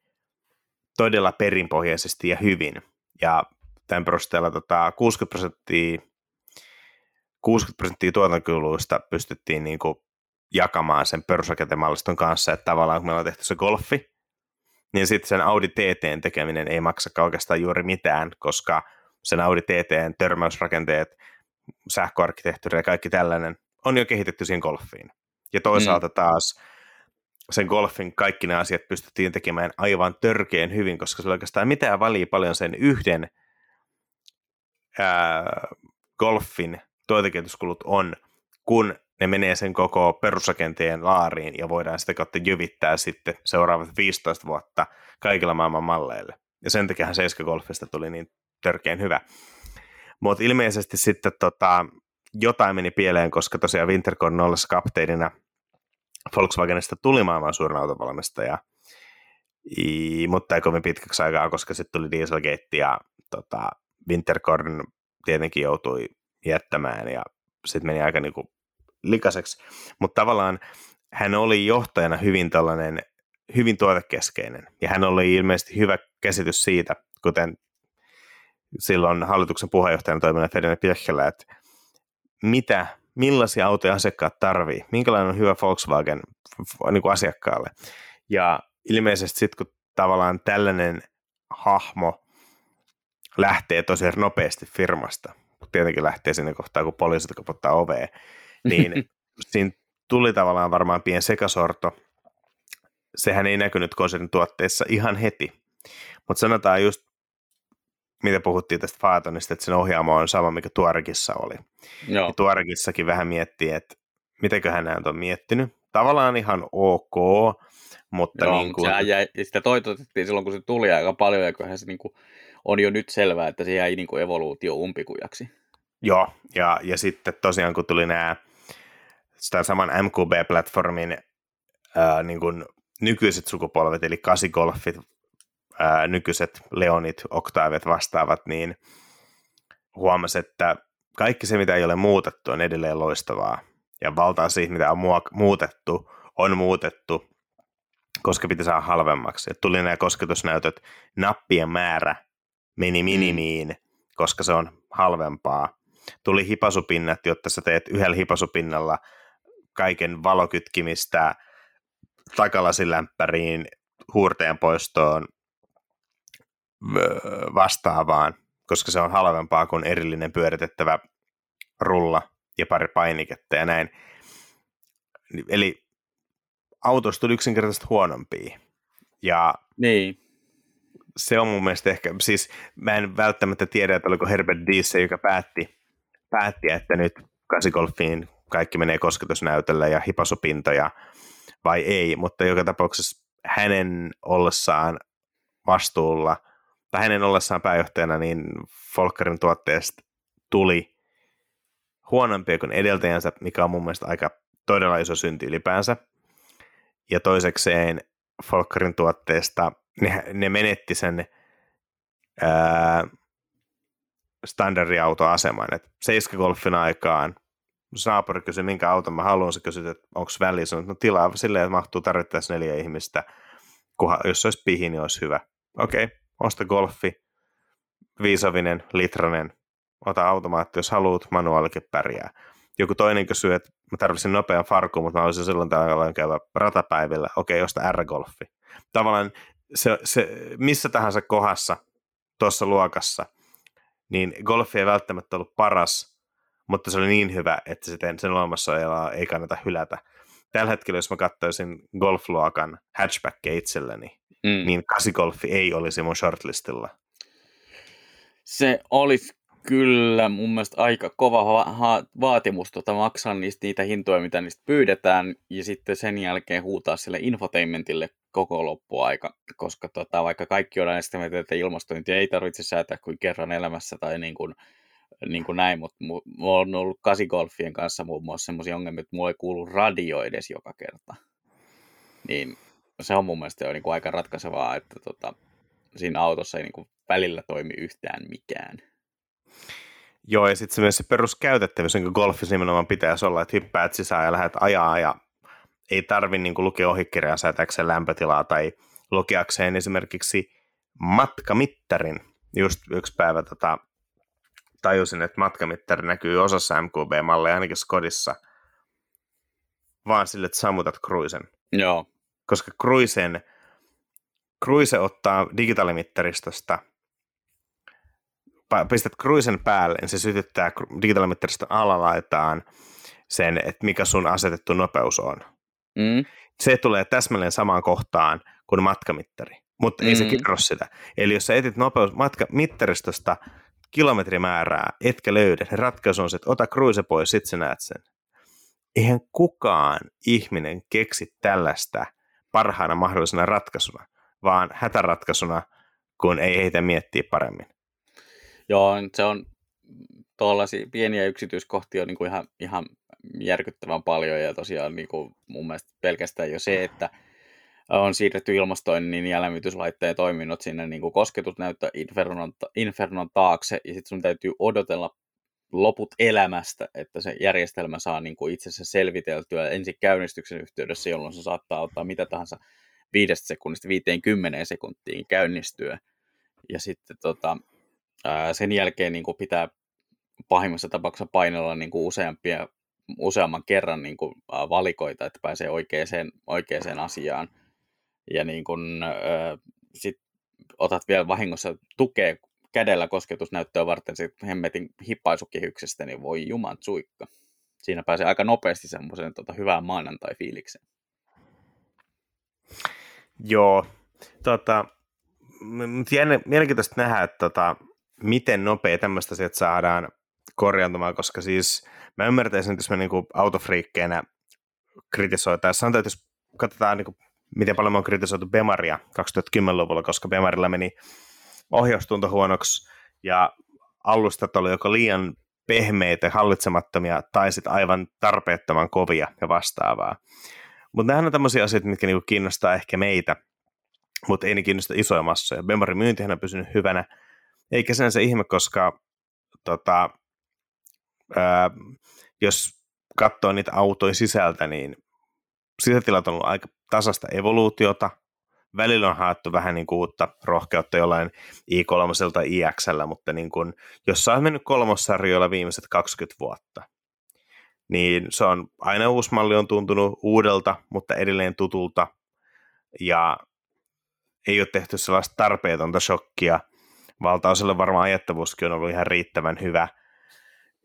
todella perinpohjaisesti ja hyvin. Ja tämän perusteella tota, 60 prosenttia 60 prosenttia tuotantokuluista pystyttiin niin kuin jakamaan sen perusrakentemalliston kanssa, että tavallaan kun meillä on tehty se golfi, niin sitten sen Audi TTn tekeminen ei maksa oikeastaan juuri mitään, koska sen Audi TTn törmäysrakenteet, sähköarkkitehtuuri ja kaikki tällainen on jo kehitetty siihen golfiin. Ja toisaalta mm. taas sen golfin kaikki ne asiat pystyttiin tekemään aivan törkeen hyvin, koska se oikeastaan mitään valii paljon sen yhden ää, golfin tuotekehityskulut on, kun ne menee sen koko perusrakenteen laariin ja voidaan sitä kautta jyvittää sitten seuraavat 15 vuotta kaikilla maailman malleille. Ja sen takia 7 Golfista tuli niin törkeän hyvä. Mutta ilmeisesti sitten tota, jotain meni pieleen, koska tosiaan Winterkorn ollessa kapteenina Volkswagenista tuli maailman suurin autovalmistaja, I, mutta ei kovin pitkäksi aikaa, koska sitten tuli Dieselgate ja tota, Winterkorn tietenkin joutui jättämään ja sitten meni aika niinku likaiseksi, mutta tavallaan hän oli johtajana hyvin tällainen, hyvin tuotekeskeinen, ja hän oli ilmeisesti hyvä käsitys siitä, kuten silloin hallituksen puheenjohtajana toiminut Ferdinand Pirchellä, että mitä, millaisia autoja asiakkaat tarvii, minkälainen on hyvä Volkswagen niin kuin asiakkaalle. Ja ilmeisesti sitten, kun tavallaan tällainen hahmo lähtee tosi nopeasti firmasta, tietenkin lähtee sinne kohtaan, kun poliisit kapottaa ovea, niin siinä tuli tavallaan varmaan pien sekasorto. Sehän ei näkynyt konsernin tuotteissa ihan heti, mutta sanotaan just, mitä puhuttiin tästä Faatonista, että sen ohjaamo on sama, mikä Tuorekissa oli. Joo. Ja Tuorekissakin vähän miettii, että mitenköhän nämä on miettinyt. Tavallaan ihan ok, mutta Joo, niin kuin... sehän jäi, sitä toitotettiin silloin, kun se tuli aika paljon, ja kyllähän se niin kuin, on jo nyt selvää, että se jäi niin kuin evoluutio umpikujaksi. Joo, ja, ja sitten tosiaan kun tuli nämä sitä saman MQB-platformin ää, niin kuin nykyiset sukupolvet, eli kasigolfit, ää, nykyiset Leonit, Octavet vastaavat, niin huomasi, että kaikki se, mitä ei ole muutettu, on edelleen loistavaa. Ja valtaa siitä, mitä on muutettu, on muutettu, koska pitää saada halvemmaksi. Et tuli nämä kosketusnäytöt, nappien määrä meni mm. minimiin, koska se on halvempaa. Tuli hipasupinnat, jotta sä teet yhdellä hipasupinnalla kaiken valokytkimistä takalasilämpäriin, huurteen poistoon vastaavaan, koska se on halvempaa kuin erillinen pyöritettävä rulla ja pari painiketta ja näin. Eli autosta tuli yksinkertaisesti huonompia. Ja niin. se on mun mielestä ehkä, siis mä en välttämättä tiedä, että oliko Herbert Diess joka päätti, päätti, että nyt kasigolfiin kaikki menee kosketusnäytölle ja hipasupintoja vai ei, mutta joka tapauksessa hänen ollessaan vastuulla tai hänen ollessaan pääjohtajana, niin Folkerin tuotteesta tuli huonompia kuin edeltäjänsä, mikä on mun mielestä aika todella iso synti ylipäänsä. Ja toisekseen Folkerin tuotteesta ne, ne menetti sen ää, standardiautoaseman. Et Seiska-golfin aikaan naapuri kysyi, minkä auton mä haluan, se kysyi, että onko väliä, sanoin, että no tilaa silleen, että mahtuu tarvittaessa neljä ihmistä, kunhan, jos olisi pihi, niin olisi hyvä. Okei, okay, osta golfi, viisavinen, litranen, ota automaatti, jos haluat, manuaalikin pärjää. Joku toinen kysyy, että mä tarvitsin nopean farkun, mutta mä olisin silloin tällä käydä ratapäivillä. Okei, osta R-golfi. Tavallaan se, se, missä tahansa kohdassa tuossa luokassa, niin golfi ei välttämättä ollut paras, mutta se oli niin hyvä, että sen olemassaoloa ei kannata hylätä. Tällä hetkellä, jos mä katsoisin golfluokan hatchbackia itselleni, mm. niin kasigolfi ei olisi mun shortlistilla. Se olisi kyllä mun mielestä aika kova va- vaatimus tota, maksaa niistä niitä hintoja, mitä niistä pyydetään, ja sitten sen jälkeen huutaa sille infotainmentille koko loppuaika, koska tota, vaikka kaikki on näistä mieltä, että ilmastointia ei tarvitse säätää kuin kerran elämässä tai niin kuin niin kuin näin, mutta mulla on ollut kasigolfien kanssa muun muassa sellaisia ongelmia, että mulla ei kuulu radio edes joka kerta. Niin se on mun mielestä jo niin kuin aika ratkaisevaa, että tota, siinä autossa ei niin kuin välillä toimi yhtään mikään. Joo, ja sitten se myös se peruskäytettävyys, niin golfissa nimenomaan pitäisi olla, että hyppäät sisään ja lähdet ajaa, ja ei tarvi niin kuin lukea ohikirjaa säätäkseen lämpötilaa tai lukeakseen esimerkiksi matkamittarin. Just yksi päivä tota, tajusin, että matkamittari näkyy osassa MQB-malleja, ainakin Skodissa, vaan sille, että sammutat Cruisen. Joo. Koska Cruisen, Cruise ottaa digitaalimittaristosta, pistät Cruisen päälle, niin se sytyttää digitaalimittariston alalaitaan sen, että mikä sun asetettu nopeus on. Mm. Se tulee täsmälleen samaan kohtaan kuin matkamittari, mutta mm. ei se mm. kerro sitä. Eli jos sä etit nopeus matkamittaristosta kilometrimäärää, etkä löydä, niin ratkaisu on se, että ota cruise pois, sit sä näet sen. Eihän kukaan ihminen keksi tällaista parhaana mahdollisena ratkaisuna, vaan hätäratkaisuna, kun ei heitä miettiä paremmin. Joo, se on tuollaisia pieniä yksityiskohtia niin kuin ihan, ihan järkyttävän paljon ja tosiaan niin kuin mun mielestä pelkästään jo se, että on siirretty ilmastoinnin ja lämmityslaitteen toiminnot sinne niin kuin kosketusnäyttö Infernon, Infernon taakse ja sitten sun täytyy odotella loput elämästä, että se järjestelmä saa niin kuin itsensä selviteltyä ensin käynnistyksen yhteydessä, jolloin se saattaa ottaa mitä tahansa viidestä sekunnista 50 sekuntiin käynnistyä. Ja sitten tota, ää, sen jälkeen niin kuin pitää pahimmassa tapauksessa painella niin kuin useampia, useamman kerran niin kuin, ää, valikoita, että pääsee oikeaan, oikeaan asiaan. Ja niin kuin, ää, sit otat vielä vahingossa tukea kädellä kosketusnäyttöä varten sit hemmetin hippaisukehyksestä, niin voi juman suikka. Siinä pääsee aika nopeasti semmoisen tota, hyvään maanantai-fiilikseen. Joo, tota, mielenkiintoista nähdä, että tota, miten nopea tämmöistä asiat saadaan korjaantumaan, koska siis mä ymmärtäisin, että jos me niinku autofriikkeinä kritisoitaisiin, sanotaan, että jos katsotaan niinku, miten paljon me on kritisoitu Bemaria 2010-luvulla, koska Bemarilla meni ohjaustunto huonoksi ja alustat oli joko liian pehmeitä, hallitsemattomia tai sitten aivan tarpeettoman kovia ja vastaavaa. Mutta nämä on tämmöisiä asioita, mitkä niinku kiinnostaa ehkä meitä, mutta ei ne kiinnosta isoja massoja. Bemarin myyntihän on pysynyt hyvänä, eikä sen se ihme, koska tota, ää, jos katsoo niitä autoja sisältä, niin sisätilat on ollut aika tasasta evoluutiota. Välillä on haettu vähän niin kuin uutta rohkeutta jollain i3 tai iX, mutta niin kuin, jos sä oot mennyt kolmossarjoilla viimeiset 20 vuotta, niin se on aina uusi malli on tuntunut uudelta, mutta edelleen tutulta, ja ei ole tehty sellaista tarpeetonta shokkia. Valtaoselle varmaan ajattavuuskin on ollut ihan riittävän hyvä –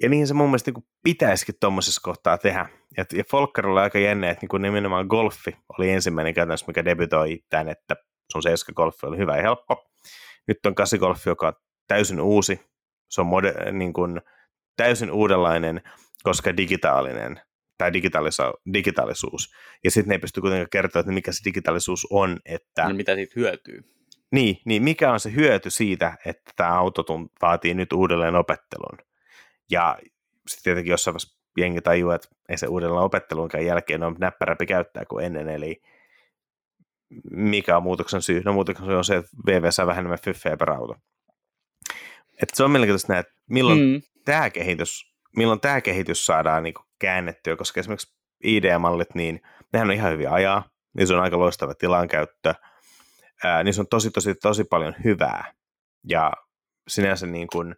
ja niin se mun mielestä niin pitäisikin tuommoisessa kohtaa tehdä. Ja, ja Folker oli aika jännä, että niin nimenomaan golfi oli ensimmäinen käytännössä, mikä debytoi tämän, että sun 7 golfi oli hyvä ja helppo. Nyt on 8 golfi, joka on täysin uusi. Se on mode, niin kuin, täysin uudenlainen, koska digitaalinen tai digitaalisa- digitaalisuus. Ja sitten ne ei pysty kuitenkaan kertoa, että mikä se digitaalisuus on. Että... No, mitä siitä hyötyy? Niin, niin, mikä on se hyöty siitä, että tämä auto vaatii nyt uudelleen opettelun. Ja sitten tietenkin jossain vaiheessa jengi tajuaa, että ei se uudella opettelunkaan jälkeen ole näppärämpi käyttää kuin ennen, eli mikä on muutoksen syy? No muutoksen syy on se, että VV saa vähän enemmän fyffejä per auto. Että se on mielenkiintoista nähdä, että milloin mm. tämä kehitys, milloin tämä kehitys saadaan niin käännettyä, koska esimerkiksi ID-mallit, niin nehän on ihan hyvin ajaa, niissä on aika loistava tilankäyttö, ää, niissä on tosi, tosi, tosi paljon hyvää, ja sinänsä niin kuin,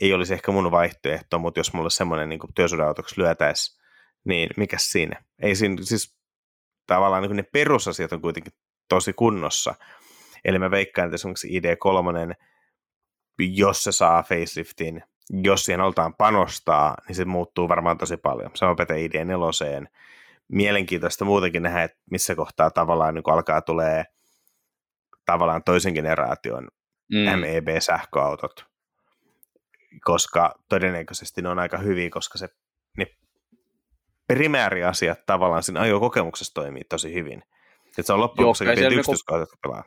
ei olisi ehkä mun vaihtoehto, mutta jos mulla semmoinen niin työsuhdeautoksi lyötäisi, niin mikä siinä? Ei siinä, siis tavallaan niin ne perusasiat on kuitenkin tosi kunnossa. Eli mä veikkaan, että esimerkiksi ID3, jos se saa faceliftin, jos siihen oltaan panostaa, niin se muuttuu varmaan tosi paljon. Sama pätee ID4. Mielenkiintoista muutenkin nähdä, että missä kohtaa tavallaan niin alkaa tulee tavallaan toisen generaation mm. MEB-sähköautot, koska todennäköisesti ne on aika hyviä, koska se, ne primääriasiat tavallaan siinä ajokokemuksessa toimii tosi hyvin. Että se on loppujen lopuksi niinku- yksityiskohtia, jotka pelaa.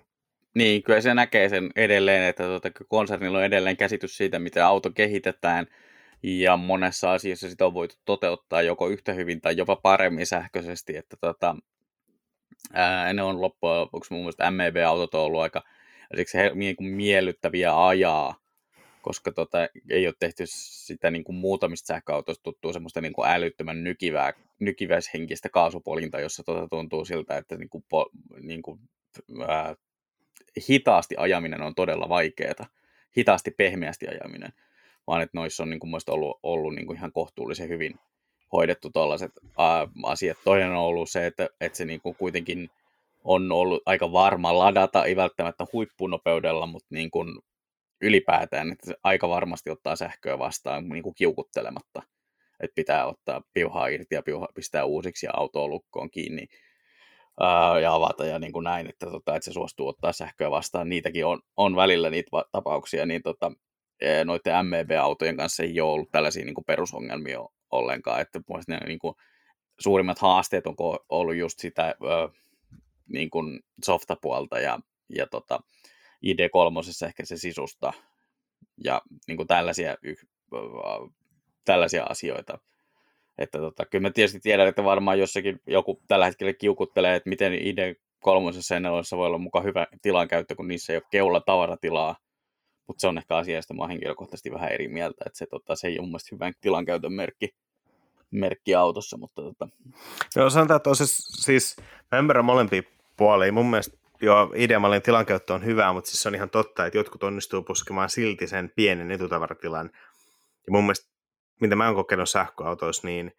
Niin, kyllä se näkee sen edelleen, että tuota, konsernilla on edelleen käsitys siitä, miten auto kehitetään, ja monessa asiassa sitä on voitu toteuttaa joko yhtä hyvin tai jopa paremmin sähköisesti, että tota, ää, ne on loppujen lopuksi mun mielestä MEB-autot on ollut aika siksi he, niin kuin miellyttäviä ajaa, koska tota, ei ole tehty sitä niin kuin muutamista sähköautoista tuttua semmoista niin kuin älyttömän nykivää, nykiväishenkistä kaasupolinta, jossa tota tuntuu siltä, että niin kuin, niin kuin, ää, hitaasti ajaminen on todella vaikeaa, hitaasti pehmeästi ajaminen, vaan että noissa on niin kuin ollut, ollut niin kuin ihan kohtuullisen hyvin hoidettu tällaiset asiat. Toinen on ollut se, että, että se niin kuin kuitenkin on ollut aika varma ladata, ei välttämättä huippunopeudella, mutta niin kuin ylipäätään, että aika varmasti ottaa sähköä vastaan niin kuin kiukuttelematta. Että pitää ottaa piuhaa irti ja piuha pistää uusiksi ja autoa lukkoon kiinni ää, ja avata ja niin kuin näin, että, tota, että se suostuu ottaa sähköä vastaan. Niitäkin on, on välillä niitä tapauksia, niin tota, e, noiden MEB-autojen kanssa ei ole ollut tällaisia niin kuin perusongelmia ollenkaan. Että ne niin kuin, suurimmat haasteet on ollut just sitä ää, niin kuin softapuolta ja, ja tota, ID3 ehkä se sisusta ja niin kuin tällaisia, tällaisia asioita. Että tota, kyllä mä tietysti tiedän, että varmaan jossakin joku tällä hetkellä kiukuttelee, että miten ID kolmosessa ennäloissa voi olla mukaan hyvä tilankäyttö, kun niissä ei ole keula tavaratilaa, mutta se on ehkä asia, josta mä oon henkilökohtaisesti vähän eri mieltä, että se, tota, se ei ole mun mielestä hyvän tilankäytön merkki, merkki autossa, mutta tota... Joo, sanotaan, että on se, siis, mä ymmärrän molempia puolia. Mun mielestä joo, ideamallin tilankäyttö on hyvä, mutta siis se on ihan totta, että jotkut onnistuu puskemaan silti sen pienen etutavaratilan. Ja mun mielestä, mitä mä oon kokenut sähköautoissa, niin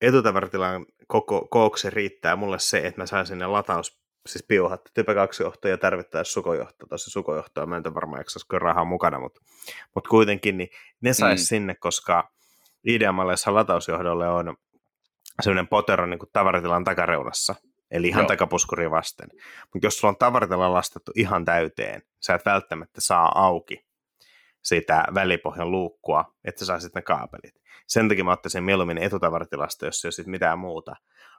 etutavaratilan koko kookse riittää mulle se, että mä saan sinne lataus, siis piuhat, typä kaksi johtoa ja tarvittaessa sukojohto. Tosi sukojohtoa mä en varmaan jaksaisiko rahaa mukana, mutta, mutta kuitenkin niin ne sais mm. sinne, koska ideamalleissa latausjohdolle on sellainen potero niin kuin tavaratilan takareunassa, eli ihan Joo. takapuskuri vasten. Mutta jos sulla on tavaratella lastettu ihan täyteen, sä et välttämättä saa auki sitä välipohjan luukkua, että sä saisit ne kaapelit. Sen takia mä ottaisin mieluummin etutavaratilasta, jos ei ole mitään muuta.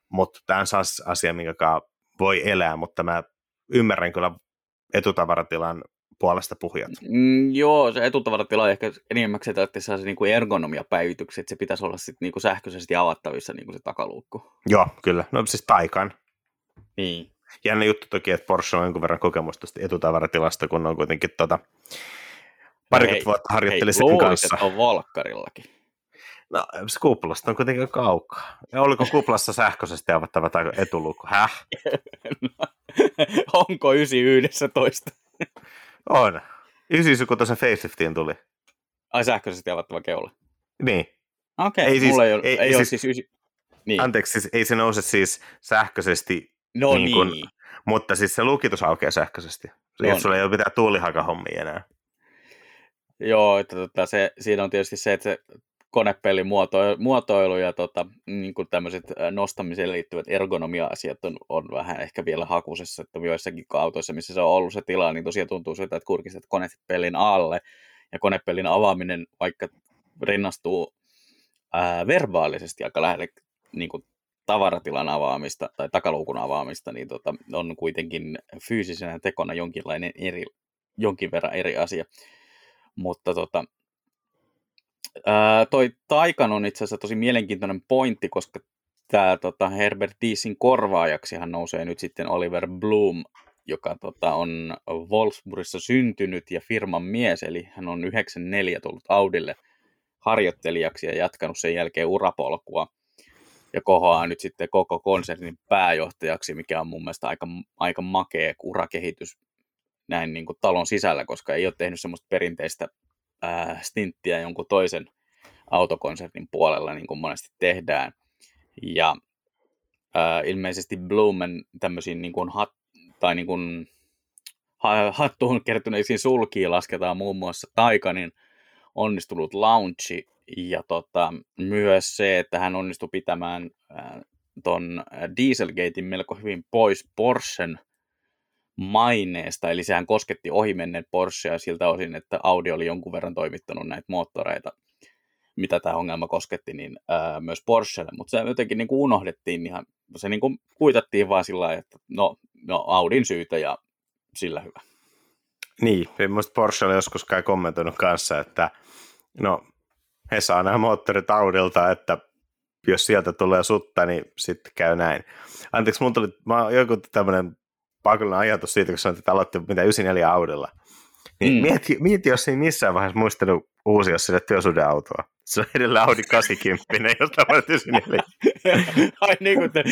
Mutta tämä on asia, minkä voi elää, mutta mä ymmärrän kyllä etutavaratilan puolesta puhujat. Mm, joo, se etutavaratila ehkä enimmäksi, että saa se niinku ergonomia-päivitykset, että se pitäisi olla sit niinku sähköisesti avattavissa niinku se takaluukku. Joo, kyllä. No siis paikan. Niin. Jännä juttu toki, että Porsche on jonkun verran kokemusta tästä etutavaratilasta, kun on kuitenkin tota, parikymmentä vuotta harjoitteli sen luulit, kanssa. on Volkkarillakin. No, se kuplasta on kuitenkin kaukaa. Ja oliko kuplassa sähköisesti avattava tai etuluku? Häh? no, onko 911? on. 9 kun tuossa faceliftiin tuli. Ai sähköisesti avattava keula? Niin. Okei, okay, ei siis, mulla ei, ole, ei, ei siis, ole siis ysi... niin. Anteeksi, siis ei se nouse siis sähköisesti No niin. Kun, niin. mutta siis se lukitus aukeaa sähköisesti, on. jos sulla ei ole mitään tuulihakahommia enää. Joo, että tota, se, siinä on tietysti se, että se konepelin muotoilu, muotoilu ja tota, niin kuin tämmöiset nostamiseen liittyvät ergonomia-asiat on, on vähän ehkä vielä hakusessa, että joissakin autoissa, missä se on ollut se tila, niin tosiaan tuntuu siltä, että kurkistat konepelin alle, ja konepelin avaaminen vaikka rinnastuu ää, verbaalisesti aika lähelle niin kuin tavaratilan avaamista tai takaluukun avaamista, niin tota, on kuitenkin fyysisenä tekona jonkinlainen eri, jonkin verran eri asia. Mutta tota, ää, toi Taikan on itse asiassa tosi mielenkiintoinen pointti, koska tämä tota, Herbert Diesin korvaajaksi hän nousee nyt sitten Oliver Bloom, joka tota, on Wolfsburgissa syntynyt ja firman mies, eli hän on 94 tullut Audille harjoittelijaksi ja jatkanut sen jälkeen urapolkua ja kohoaa nyt sitten koko konsernin pääjohtajaksi, mikä on mun mielestä aika, aika makea urakehitys näin niin kuin talon sisällä, koska ei ole tehnyt semmoista perinteistä ää, stinttiä jonkun toisen autokonsernin puolella, niin kuin monesti tehdään. Ja ää, ilmeisesti Blumen tämmöisiin niin kuin hat, tai niin kuin hattuun kertyneisiin sulkiin lasketaan muun muassa Taikanin onnistunut launchi ja tota, myös se, että hän onnistui pitämään ton Dieselgatein melko hyvin pois Porschen maineesta, eli sehän kosketti ohimenneet Porschea siltä osin, että Audi oli jonkun verran toimittanut näitä moottoreita, mitä tämä ongelma kosketti, niin ää, myös Porschelle, mutta se jotenkin niin kuin unohdettiin ihan, se niin kuin kuitattiin vaan sillä lailla, että no, no Audin syytä ja sillä hyvä. Niin, minusta Porsche oli joskus kai kommentoinut kanssa, että no he saa nämä moottorit Audilta, että jos sieltä tulee sutta, niin sitten käy näin. Anteeksi, mun tuli mä, joku tämmöinen pakollinen ajatus siitä, kun sanoit, että aloitti mitä 94 Audilla. Niin mm. mieti, mieti, jos ei missään vaiheessa muistanut uusia sille työsuhdeautoa. Se on edelleen Audi 80, josta mä sinne. Ai niin kuin te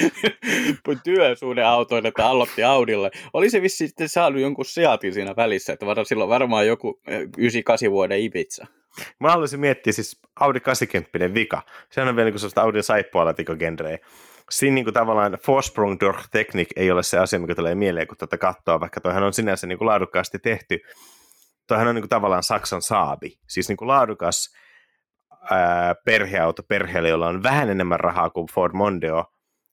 työsuhdeautoille, että aloitti Audilla. Oli se vissi sitten saanut jonkun Seatin siinä välissä, että var, silloin varmaan joku 98 vuoden Ibiza. Mä haluaisin miettiä siis Audi 80 vika. Sehän on vielä niin sellaista Audin saippualatikko-genreä siinä niin kuin tavallaan Vorsprung durch Technik ei ole se asia, mikä tulee mieleen, kun tätä katsoo, vaikka toihan on sinänsä niin kuin laadukkaasti tehty. Toihan on niin kuin tavallaan Saksan saabi, siis niin kuin laadukas ää, perheauto perheelle, jolla on vähän enemmän rahaa kuin Ford Mondeo,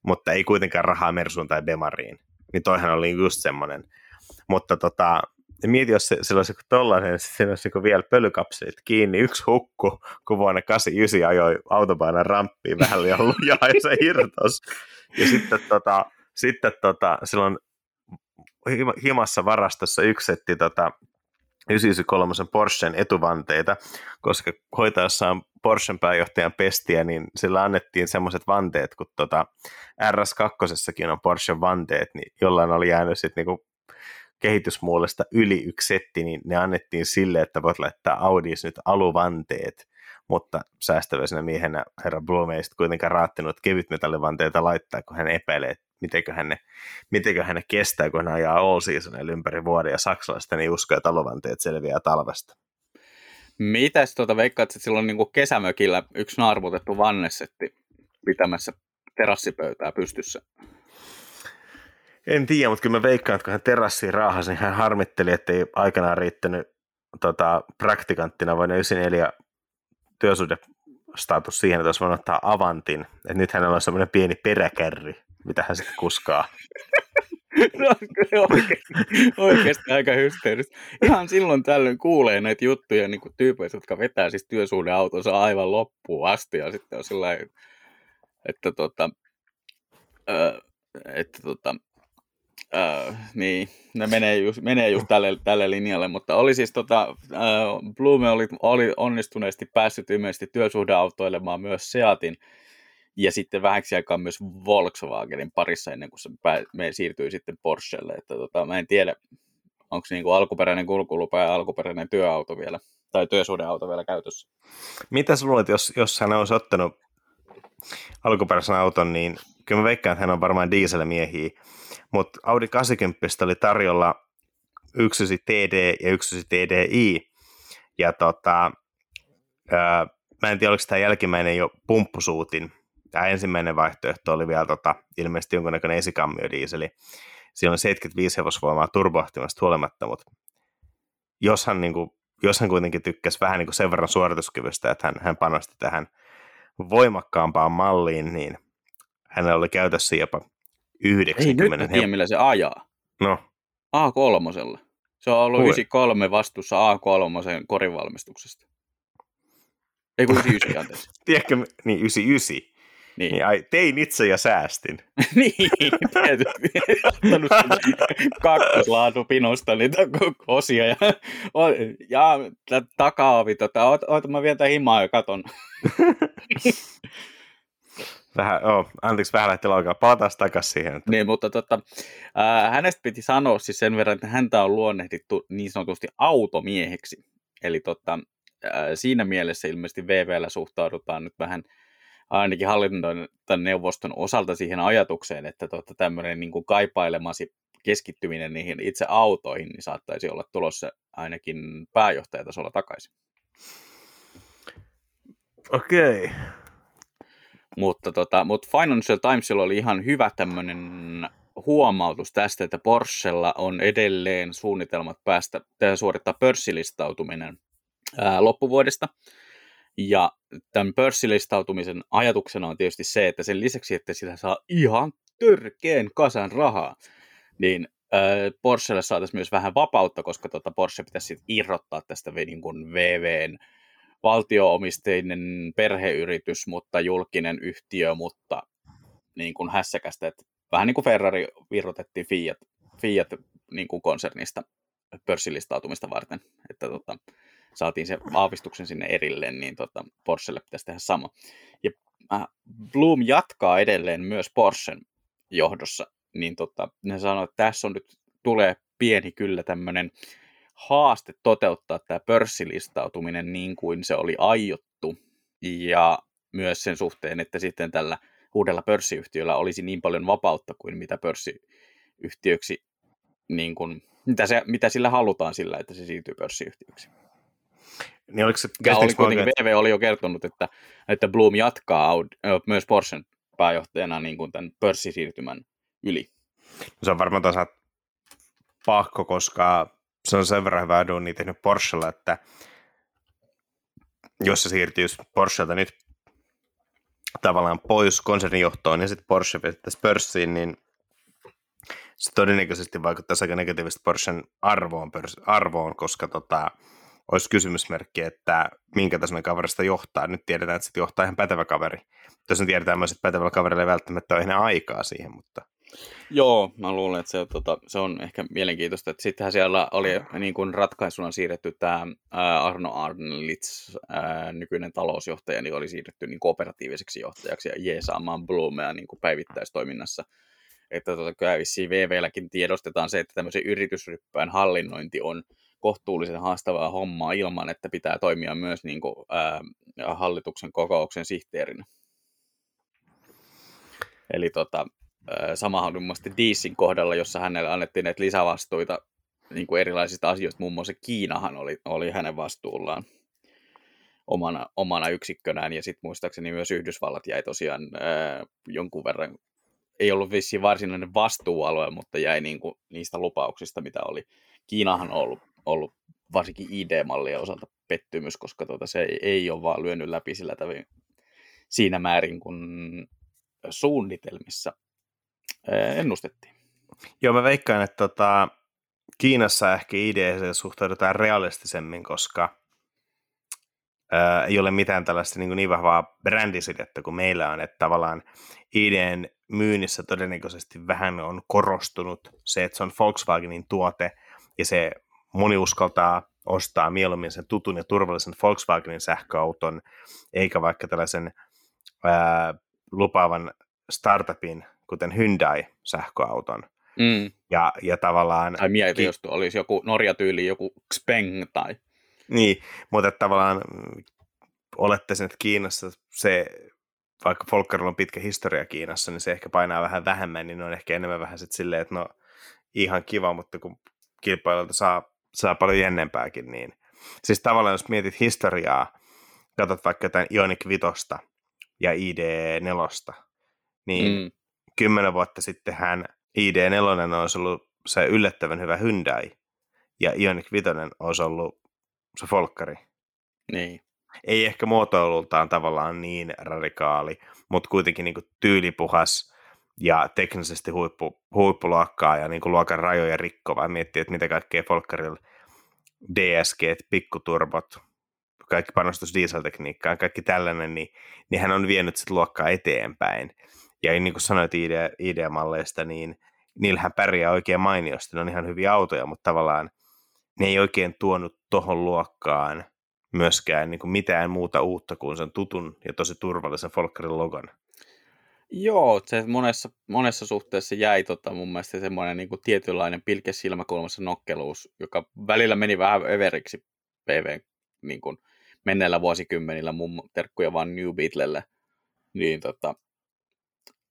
mutta ei kuitenkaan rahaa Mersuun tai Bemariin. Niin toihan oli just semmoinen. Mutta tota, mieti, jos se, se olisi tollainen, se olisi vielä pölykapselit kiinni, yksi hukku, kun vuonna 89 ajoi autobaanan ramppiin vähän liian lujaa ja se irtos. Ja sitten, tota, sitten tota, silloin himassa varastossa yksi setti tota, 993 Porschen etuvanteita, koska hoitaessaan Porschen pääjohtajan pestiä, niin sillä annettiin semmoiset vanteet, kun tota RS2 on Porschen vanteet, niin jollain oli jäänyt sitten niinku kehitysmuolesta yli yksi setti, niin ne annettiin sille, että voit laittaa Audis nyt aluvanteet, mutta säästäväisenä miehenä herra Blume ei kuitenkaan raattinut kevytmetallivanteita laittaa, kun hän epäilee, että mitenkö ne, mitenkö hän kestää, kun hän ajaa all seasonilla ympäri vuoden, ja saksalaiset niin uskoo, että aluvanteet selviää talvesta. Mitäs tuota veikkaat, että silloin niin kesämökillä yksi naarmutettu vannesetti pitämässä terassipöytää pystyssä? En tiedä, mutta kyllä mä veikkaan, että kun hän terassiin raahasi, niin hän harmitteli, että ei aikanaan riittänyt tota, praktikanttina vuonna 94 työsuhdestatus siihen, että olisi voinut ottaa Avantin. Että nyt hänellä on semmoinen pieni peräkärri, mitä hän sitten kuskaa. No, kyllä oikeasti, oikeasti aika hysteeristä. Ihan silloin tällöin kuulee näitä juttuja niin kuin tyypeistä, jotka vetää siis työsuhdeautonsa aivan loppuun asti ja sitten on sillä että tota, että tota, Uh, niin, ne menee just, menee just tälle, tälle linjalle, mutta oli siis tota, uh, Blume oli, oli onnistuneesti päässyt ilmeisesti työsuhdeautoilemaan myös Seatin ja sitten vähäksi aikaa myös Volkswagenin parissa ennen kuin se pää, me siirtyi sitten Porschelle, että tota, mä en tiedä, onko niinku alkuperäinen kulkulupa ja alkuperäinen työauto vielä, tai työsuhdeauto vielä käytössä. Mitä sä luulet, jos, jos hän olisi ottanut alkuperäisen auton, niin kyllä mä veikkaan, että hän on varmaan dieselmiehiä, mutta Audi 80 oli tarjolla yksi TD ja yksi TDI, ja tota, ää, mä en tiedä, oliko tämä jälkimmäinen jo pumppusuutin, tämä ensimmäinen vaihtoehto oli vielä tota, ilmeisesti jonkunnäköinen esikammiodiiseli, siinä on 75 hevosvoimaa turboahtimasta huolimatta, mutta jos hän, niin kuin, jos hän kuitenkin tykkäsi vähän niin kuin sen verran suorituskyvystä, että hän, hän panosti tähän voimakkaampaan malliin, niin hänellä oli käytössä jopa 90. Ei nyt tiedä, millä se ajaa. No. A3. Se on ollut Hui. 93 vastuussa A3 korivalmistuksesta. Ei kun 99, anteeksi. Tiedätkö, niin 99. Niin. niin ai, tein itse ja säästin. niin, tietysti. Ottanut kakkoslaatu pinosta niitä osia. Ja, ja takaovi, tota, oot, oot, mä vien tämän himaa ja katon. Vähän, oh, anteeksi, vähän lähti laukaa. Palataan takaisin siihen. Että... Niin, mutta tota, äh, hänestä piti sanoa siis sen verran, että häntä on luonnehdittu niin sanotusti automieheksi. Eli tota, äh, siinä mielessä ilmeisesti VVllä suhtaudutaan nyt vähän ainakin hallintoneuvoston osalta siihen ajatukseen, että tota, tämmöinen niin kuin kaipailemasi keskittyminen niihin itse autoihin niin saattaisi olla tulossa ainakin pääjohtajatasolla takaisin. Okei. Okay. Mutta, tota, mutta Financial Timesilla oli ihan hyvä tämmöinen huomautus tästä, että Porschella on edelleen suunnitelmat päästä suorittaa pörssilistautuminen ää, loppuvuodesta. Ja tämän pörssilistautumisen ajatuksena on tietysti se, että sen lisäksi, että sitä saa ihan törkeen kasan rahaa, niin ää, Porschelle saataisiin myös vähän vapautta, koska tota Porsche pitäisi irrottaa tästä niin VVn valtioomisteinen perheyritys, mutta julkinen yhtiö, mutta niin kuin hässäkästä, että vähän niin kuin Ferrari virrotettiin Fiat, Fiat niin kuin konsernista pörssilistautumista varten, että tota, saatiin se aavistuksen sinne erilleen, niin tota, Porschelle pitäisi tehdä sama. Ja äh, Bloom jatkaa edelleen myös Porschen johdossa, niin tota, ne sanoo, että tässä on nyt tulee pieni kyllä tämmöinen haaste toteuttaa tämä pörssilistautuminen niin kuin se oli aiottu. Ja myös sen suhteen, että sitten tällä uudella pörssiyhtiöllä olisi niin paljon vapautta kuin mitä pörssiyhtiöksi, niin kuin, mitä, se, mitä sillä halutaan sillä, että se siirtyy pörssiyhtiöksi. Niin oliko se ja oli kuitenkin, VV oli jo kertonut, että, että Bloom jatkaa myös Porschen pääjohtajana niin kuin tämän pörssisiirtymän yli. Se on varmaan tasa pakko, koska se on sen verran hyvää duunia tehnyt Porschella, että jos se siirtyisi Porschelta nyt tavallaan pois konsernijohtoon ja sitten Porsche vedettäisi pörssiin, niin se todennäköisesti vaikuttaisi aika negatiivisesti Porschen arvoon, pörs- arvoon koska tota, olisi kysymysmerkki, että minkä tasoinen kaverista johtaa. Nyt tiedetään, että se johtaa ihan pätevä kaveri. Tosin tiedetään myös, että pätevällä kaverilla ei välttämättä ole enää aikaa siihen, mutta... Joo, mä luulen, että se, tota, se on ehkä mielenkiintoista. Että sittenhän siellä oli niin kuin ratkaisuna siirretty tämä Arno Arnlitz, ää, nykyinen talousjohtaja, niin oli siirretty niin operatiiviseksi johtajaksi ja jeesaamaan Blumea niin kuin päivittäistoiminnassa. Että tota, kyllä vissiin VVlläkin tiedostetaan se, että tämmöisen yritysryppään hallinnointi on kohtuullisen haastavaa hommaa ilman, että pitää toimia myös niin kuin, ää, hallituksen kokouksen sihteerinä. Eli tota, muun muassa Diisin kohdalla, jossa hänelle annettiin näitä lisävastuita niin kuin erilaisista asioista, muun muassa Kiinahan oli, oli hänen vastuullaan omana, omana yksikkönään, ja sitten muistaakseni myös Yhdysvallat jäi tosiaan ää, jonkun verran, ei ollut vissiin varsinainen vastuualue, mutta jäi niin kuin niistä lupauksista, mitä oli. Kiinahan on ollut, ollut varsinkin ID-mallien osalta pettymys, koska tuota, se ei, ei ole vaan lyönyt läpi sillä tavoin siinä määrin, kun suunnitelmissa ennustettiin. Joo, mä veikkaan, että tota, Kiinassa ehkä ideeseen suhtaudutaan realistisemmin, koska ää, ei ole mitään tällaista niin, niin vahvaa brändisidettä kuin meillä on, että tavallaan ideen myynnissä todennäköisesti vähän on korostunut se, että se on Volkswagenin tuote ja se moni uskaltaa ostaa mieluummin sen tutun ja turvallisen Volkswagenin sähköauton, eikä vaikka tällaisen ää, lupaavan startupin, kuten Hyundai-sähköauton. Mm. Ja, ja tavallaan... Tai mieti, ki- jos olisi joku Norja-tyyli, joku Xpeng tai... Niin, mutta tavallaan olette sen, että Kiinassa se, vaikka Folkerilla on pitkä historia Kiinassa, niin se ehkä painaa vähän vähemmän, niin on ehkä enemmän vähän sitten silleen, että no ihan kiva, mutta kun kilpailijoilta saa, saa paljon jännempääkin, niin siis tavallaan jos mietit historiaa, katsot vaikka jotain Ioniq Vitosta ja ID4, niin mm. Kymmenen vuotta sitten hän ID4 olisi ollut se yllättävän hyvä Hyundai, ja Ioniq 5 olisi ollut se Folkkari. Niin. Ei ehkä muotoilultaan tavallaan niin radikaali, mutta kuitenkin niin tyylipuhas ja teknisesti huippu, huippuluokkaa ja niin luokan rajoja rikkova. Miettii, että mitä kaikkea Folkkarilla DSG, pikkuturbot, kaikki panostus dieseltekniikkaan, kaikki tällainen, niin, niin hän on vienyt sitä luokkaa eteenpäin. Ja niin kuin sanoit ID, ID-malleista, niin niillähän pärjää oikein mainiosti, ne on ihan hyviä autoja, mutta tavallaan ne ei oikein tuonut tohon luokkaan myöskään niin kuin mitään muuta uutta kuin sen tutun ja tosi turvallisen Folkkarin logon. Joo, se monessa, monessa suhteessa jäi tota, mun mielestä semmoinen niin kuin tietynlainen pilke silmäkulmassa nokkeluus, joka välillä meni vähän överiksi PV niin kuin menneillä vuosikymmenillä, mun terkkuja vaan New Beatlelle. Niin tota,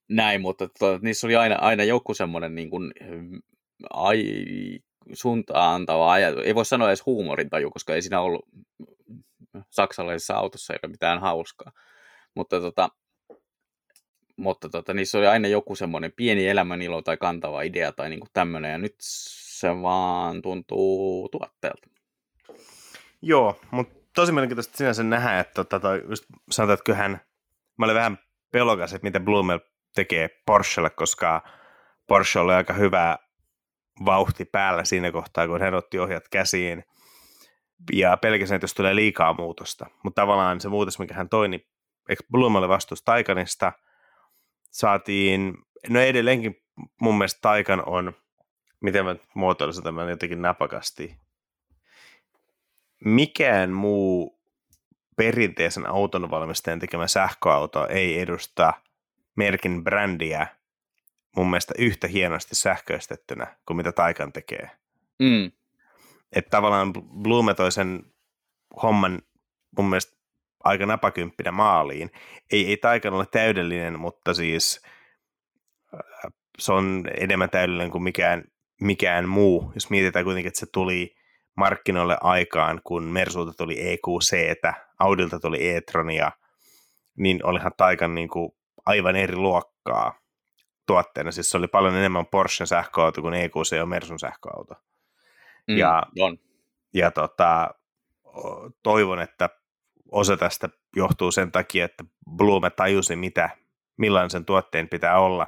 näin, mutta to, niissä oli aina, aina joku semmoinen niin kuin, ai, suuntaan antava ajatus. Ei voi sanoa edes huumorintaju, koska ei siinä ollut saksalaisessa autossa ei ole mitään hauskaa. Mutta, tota, mutta tota, niissä oli aina joku semmoinen pieni elämänilo tai kantava idea tai niin tämmöinen, ja nyt se vaan tuntuu tuotteelta. Joo, mutta tosi mielenkiintoista sinänsä nähdä, että tota, just sanotaan, että kyllähän mä olin vähän pelokas, että mitä Blumel tekee Porschelle, koska Porsche oli aika hyvä vauhti päällä siinä kohtaa, kun hän otti ohjat käsiin. Ja pelkästään, että jos tulee liikaa muutosta. Mutta tavallaan se muutos, mikä hän toi, niin Blum oli vastuus Taikanista? Saatiin, no edelleenkin mun mielestä Taikan on, miten mä muotoilisin tämän jotenkin napakasti. Mikään muu perinteisen auton valmistajan tekemä sähköauto ei edusta merkin brändiä mun mielestä yhtä hienosti sähköistettynä kuin mitä Taikan tekee. Mm. että tavallaan Blume toi sen homman mun mielestä aika napakymppinä maaliin. Ei, ei Taikan ole täydellinen, mutta siis äh, se on enemmän täydellinen kuin mikään, mikään muu. Jos mietitään kuitenkin, että se tuli markkinoille aikaan, kun Mersulta tuli EQC, Audilta tuli e-tronia, niin olihan Taikan niin kuin aivan eri luokkaa tuotteena. Siis se oli paljon enemmän Porschen sähköauto kuin EQC on Mersun sähköauto. Mm, ja on. ja tota, toivon, että osa tästä johtuu sen takia, että Blume tajusi, mitä, millainen sen tuotteen pitää olla,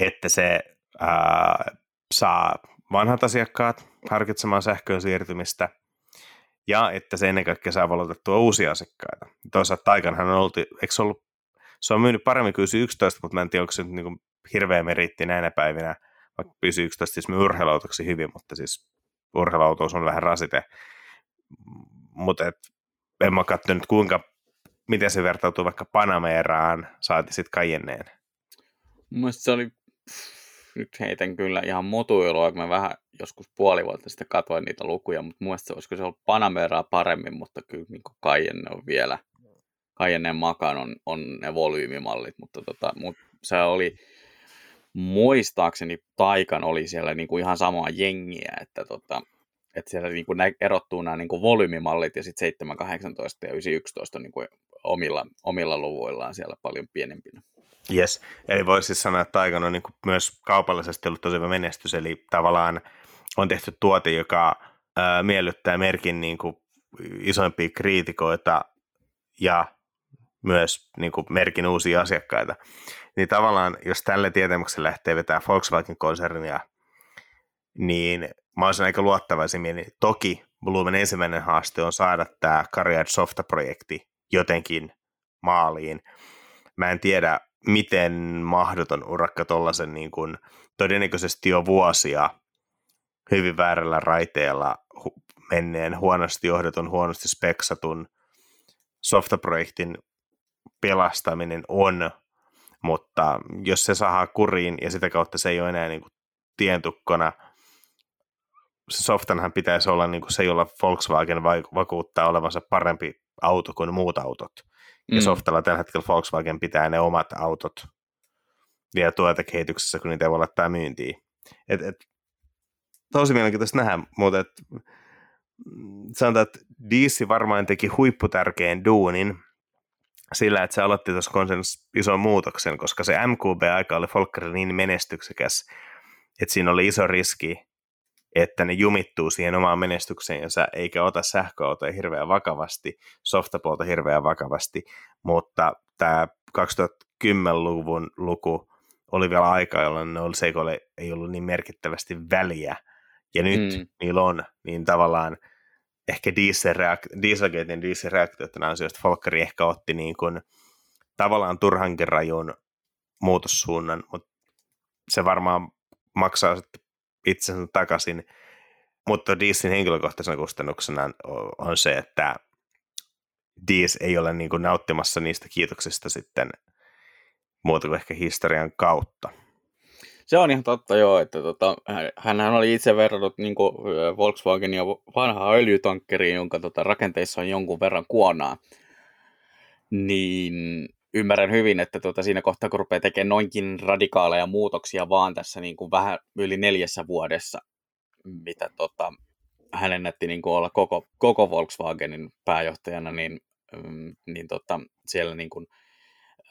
että se ää, saa vanhat asiakkaat harkitsemaan sähköön siirtymistä, ja että se ennen kaikkea saa valotettua uusia asiakkaita. Toisaalta Taikanhan on ollut, eikö ollut, se on myynyt paremmin kuin 11, mutta mä en tiedä, onko se nyt niin hirveä meritti näinä päivinä, vaikka 11 siis myy urheiluautoksi hyvin, mutta siis urheiluauto on vähän rasite. Mutta en mä katsonut kuinka, miten se vertautuu vaikka Panameraan, saati sitten Cayenneen. Mielestäni se oli, nyt heitän kyllä ihan mutuilua, kun mä vähän joskus puoli vuotta sitten katsoin niitä lukuja, mutta muista olisiko se ollut Panameraa paremmin, mutta kyllä niin Cayenne on vielä, Cayenneen makaan on, on ne volyymimallit, mutta tota, mut se oli, muistaakseni Taikan oli siellä niin kuin ihan samaa jengiä, että tota, että siellä niin kuin erottuu nämä niin kuin volyymimallit ja sitten 7, 18 ja 9, 11 on niin kuin omilla, omilla luvuillaan siellä paljon pienempinä. Yes, eli voisi siis sanoa, että Taikan on niin kuin myös kaupallisesti ollut tosi hyvä menestys, eli tavallaan on tehty tuote, joka ää, miellyttää merkin niin kuin isoimpia kriitikoita ja myös niin kuin merkin uusia asiakkaita. Niin tavallaan, jos tälle tietämykselle lähtee vetää Volkswagen-konsernia, niin mä olisin aika luottavaisin mieli. Toki Blumen ensimmäinen haaste on saada tämä Cariad Softa-projekti jotenkin maaliin. Mä en tiedä, miten mahdoton urakka tuollaisen niin kuin, todennäköisesti jo vuosia hyvin väärällä raiteella menneen, huonosti johdetun, huonosti speksatun softaprojektin pelastaminen on, mutta jos se saa kuriin ja sitä kautta se ei ole enää niin kuin tientukkona – se softanhan pitäisi olla niin kuin se, jolla Volkswagen vakuuttaa olevansa parempi auto kuin muut autot. Ja mm. softalla tällä hetkellä Volkswagen pitää ne omat autot vielä tuotekehityksessä, kun niitä ei voi laittaa myyntiin. Et, et, tosi mielenkiintoista nähdä, mutta et, sanotaan, että DC varmaan teki huipputärkeän duunin sillä, että se aloitti tuossa konsens ison muutoksen, koska se MQB-aika oli Volkerille niin menestyksekäs, että siinä oli iso riski, että ne jumittuu siihen omaan menestykseen, eikä ota sähköautoja hirveän vakavasti, softapuolta hirveän vakavasti, mutta tämä 2010-luvun luku oli vielä aika, jolloin ne oli, se ei ollut niin merkittävästi väliä, ja nyt mm. niillä on, niin tavallaan ehkä Dieselgatein dieselreaktioiden ansiosta Folkari ehkä otti niin kuin, tavallaan turhankin rajun muutossuunnan, mutta se varmaan maksaa sitten itsensä takaisin, mutta Diesin henkilökohtaisena kustannuksena on se, että Diis ei ole niin kuin nauttimassa niistä kiitoksista sitten muuta kuin ehkä historian kautta. Se on ihan totta joo, että tota, hän oli itse verrannut niin Volkswagenin vanhaa öljytankkeriin, jonka tota, rakenteissa on jonkun verran kuonaa. Niin ymmärrän hyvin, että tuota, siinä kohtaa, kun rupeaa tekemään noinkin radikaaleja muutoksia vaan tässä niin kuin vähän yli neljässä vuodessa, mitä tota, hänen näytti niin kuin olla koko, koko Volkswagenin pääjohtajana, niin, mm, niin tota, siellä niin kuin,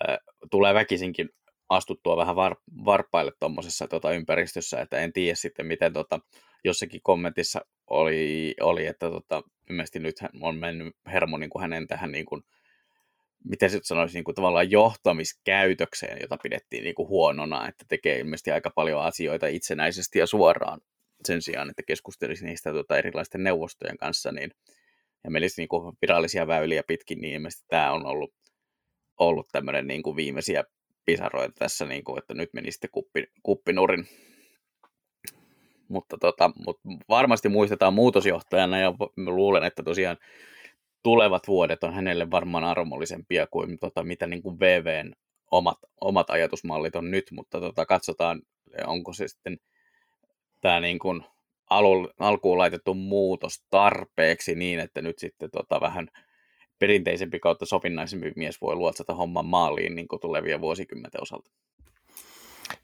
äh, tulee väkisinkin astuttua vähän var, varpaille tuommoisessa tota, ympäristössä, että en tiedä sitten, miten tota, jossakin kommentissa oli, oli että tota, ilmeisesti nyt on mennyt hermo niin kuin hänen tähän niin kuin, miten se sanoisi, niin kuin tavallaan johtamiskäytökseen, jota pidettiin niin kuin huonona, että tekee ilmeisesti aika paljon asioita itsenäisesti ja suoraan sen sijaan, että keskustelisi niistä tuota, erilaisten neuvostojen kanssa, niin, ja menisi niin kuin virallisia väyliä pitkin, niin ilmeisesti tämä on ollut, ollut tämmöinen niin kuin viimeisiä pisaroita tässä, niin kuin, että nyt meni sitten kuppi, kuppinurin. Mutta, tota, mutta varmasti muistetaan muutosjohtajana ja luulen, että tosiaan tulevat vuodet on hänelle varmaan armollisempia kuin tota, mitä niin kuin VVn omat, omat ajatusmallit on nyt, mutta tota, katsotaan, onko se sitten tämä niin kuin alu, alkuun laitettu muutos tarpeeksi niin, että nyt sitten tota vähän perinteisempi kautta sovinnaisempi mies voi luotsata homman maaliin niin kuin tulevia vuosikymmenten osalta.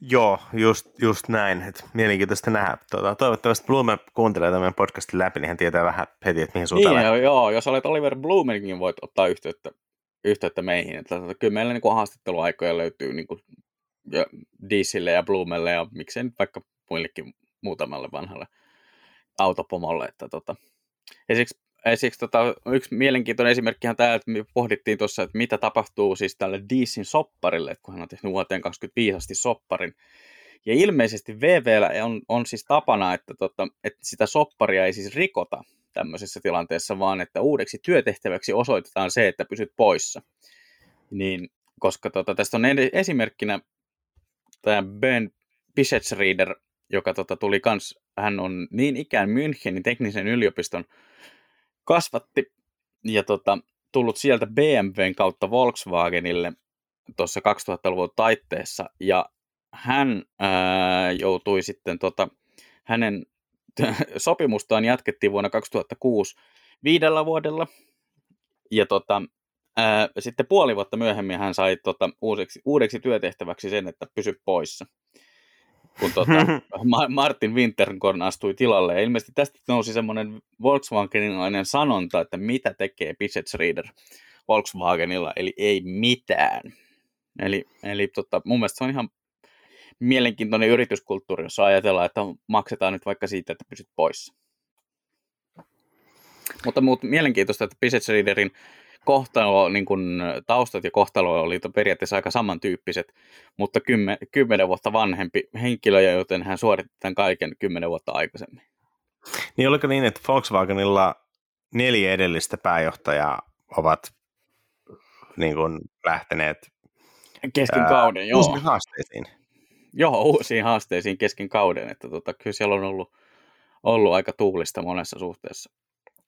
Joo, just, just näin. Et mielenkiintoista nähdä. Tuota, toivottavasti Blume kuuntelee tämän podcastin läpi, niin hän tietää vähän heti, että mihin suuntaan niin, joo, joo, jos olet Oliver Blumen, niin voit ottaa yhteyttä, yhteyttä meihin. Että, että kyllä meillä niin haastatteluaikoja löytyy niin kuin, ja Diesille ja Blumelle ja miksei nyt vaikka muillekin muutamalle vanhalle autopomolle. Että, tota. Ja siksi, ja siksi tota, yksi mielenkiintoinen esimerkki on tämä, että me pohdittiin tuossa, että mitä tapahtuu siis tälle Diesin sopparille, että kun hän on tehnyt vuoteen 25 asti sopparin. Ja ilmeisesti VVllä on, on siis tapana, että, tota, että sitä sopparia ei siis rikota tämmöisessä tilanteessa, vaan että uudeksi työtehtäväksi osoitetaan se, että pysyt poissa. Niin, koska tota, tästä on esimerkkinä tämä Ben Reader, joka tota, tuli kans, hän on niin ikään Münchenin teknisen yliopiston kasvatti ja tota, tullut sieltä BMWn kautta Volkswagenille tuossa 2000-luvun taitteessa. Ja hän ää, joutui sitten, tota, hänen sopimustaan jatkettiin vuonna 2006 viidellä vuodella. Ja tota, ää, sitten puoli vuotta myöhemmin hän sai tota, uudeksi, uudeksi työtehtäväksi sen, että pysy poissa kun tota, Martin Winterkorn astui tilalle. Ja ilmeisesti tästä nousi semmoinen Volkswagenilainen sanonta, että mitä tekee Reader Volkswagenilla, eli ei mitään. Eli, eli tota, mun mielestä se on ihan mielenkiintoinen yrityskulttuuri, jos ajatellaan, että maksetaan nyt vaikka siitä, että pysyt poissa. Mutta muut, mielenkiintoista, että Readerin kohtalo, niin kun, taustat ja kohtalo oli periaatteessa aika samantyyppiset, mutta kymmen, kymmenen vuotta vanhempi henkilö, joten hän suoritti tämän kaiken kymmenen vuotta aikaisemmin. Niin oliko niin, että Volkswagenilla neljä edellistä pääjohtajaa ovat niin kun, lähteneet kesken ää, kauden, joo. Uusiin haasteisiin. Joo, uusiin haasteisiin kesken kauden, että tota, kyllä siellä on ollut, ollut aika tuulista monessa suhteessa.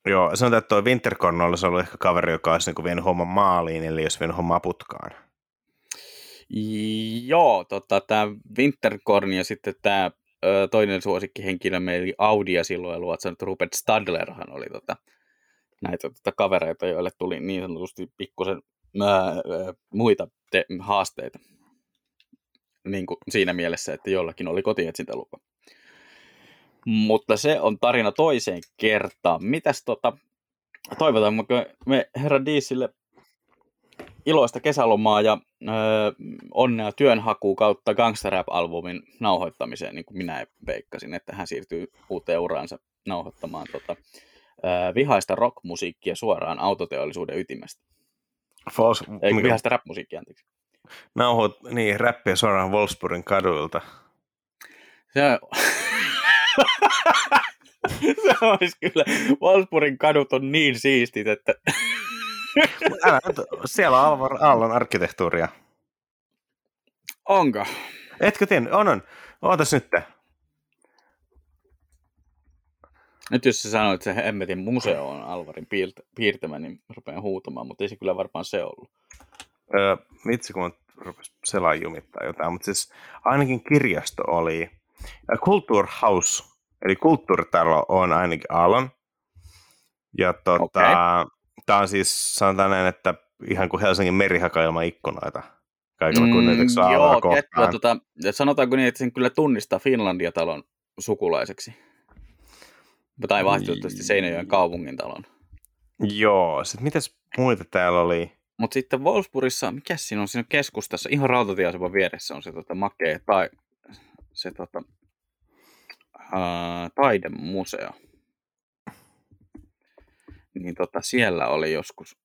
Joo, sanotaan, että tuo Winterkorn olisi ollut ehkä kaveri, joka olisi niin vienyt homman maaliin, eli jos vienyt hommaa putkaan. Joo, tota, tämä Winterkorn ja sitten tämä toinen suosikkihenkilö meillä Audia silloin luotsannut Rupert Stadlerhan oli tota, näitä tota, kavereita, joille tuli niin sanotusti pikkusen muita te- haasteita. Niin kuin siinä mielessä, että jollakin oli kotietsintälupa. Mutta se on tarina toiseen kertaan. Mitäs tota, toivotammeko me herra Diisille iloista kesälomaa ja öö, onnea työnhakuun kautta Gangsta-rap-albumin nauhoittamiseen, niin kuin minä veikkasin, että hän siirtyy uuteen uraansa nauhoittamaan tota, öö, vihaista rockmusiikkia suoraan autoteollisuuden ytimestä. Fos, Ei, mikä... vihaista rap-musiikkia, anteeksi. Nauhoit, niin, räppiä suoraan Wolfsburgin kaduilta. Se se olisi kyllä, Wolfsburgin kadut on niin siistit, että... Älä, siellä on Alvar Aallon arkkitehtuuria. Onko? Etkö tiennyt? On, on. Ootas nyt. Nyt jos sä sanoit, että se Hemmetin museo on Alvarin piirtämä, niin rupean huutamaan, mutta ei se kyllä varmaan se ollut. Öö, vitsi, kun rupesi selaan jumittaa jotain, mutta siis ainakin kirjasto oli Kulturhaus, eli kulttuuritalo on ainakin Aallon. Ja tota, okay. tämä on siis, sanotaan näin, että ihan kuin Helsingin merihaka ilman ikkunoita. Kaikilla mm, Joo, tiettyä, tota, sanotaanko niin, että sen kyllä tunnistaa Finlandia-talon sukulaiseksi. Tai vaihtoehtoisesti Seinäjoen kaupungin talon. Joo, sitten mitäs muita täällä oli? Mutta sitten Wolfsburgissa, mikä siinä on siinä keskustassa, ihan rautatieaseman vieressä on se tota, makea tai se tota, ää, taidemuseo. Niin tota, siellä oli joskus.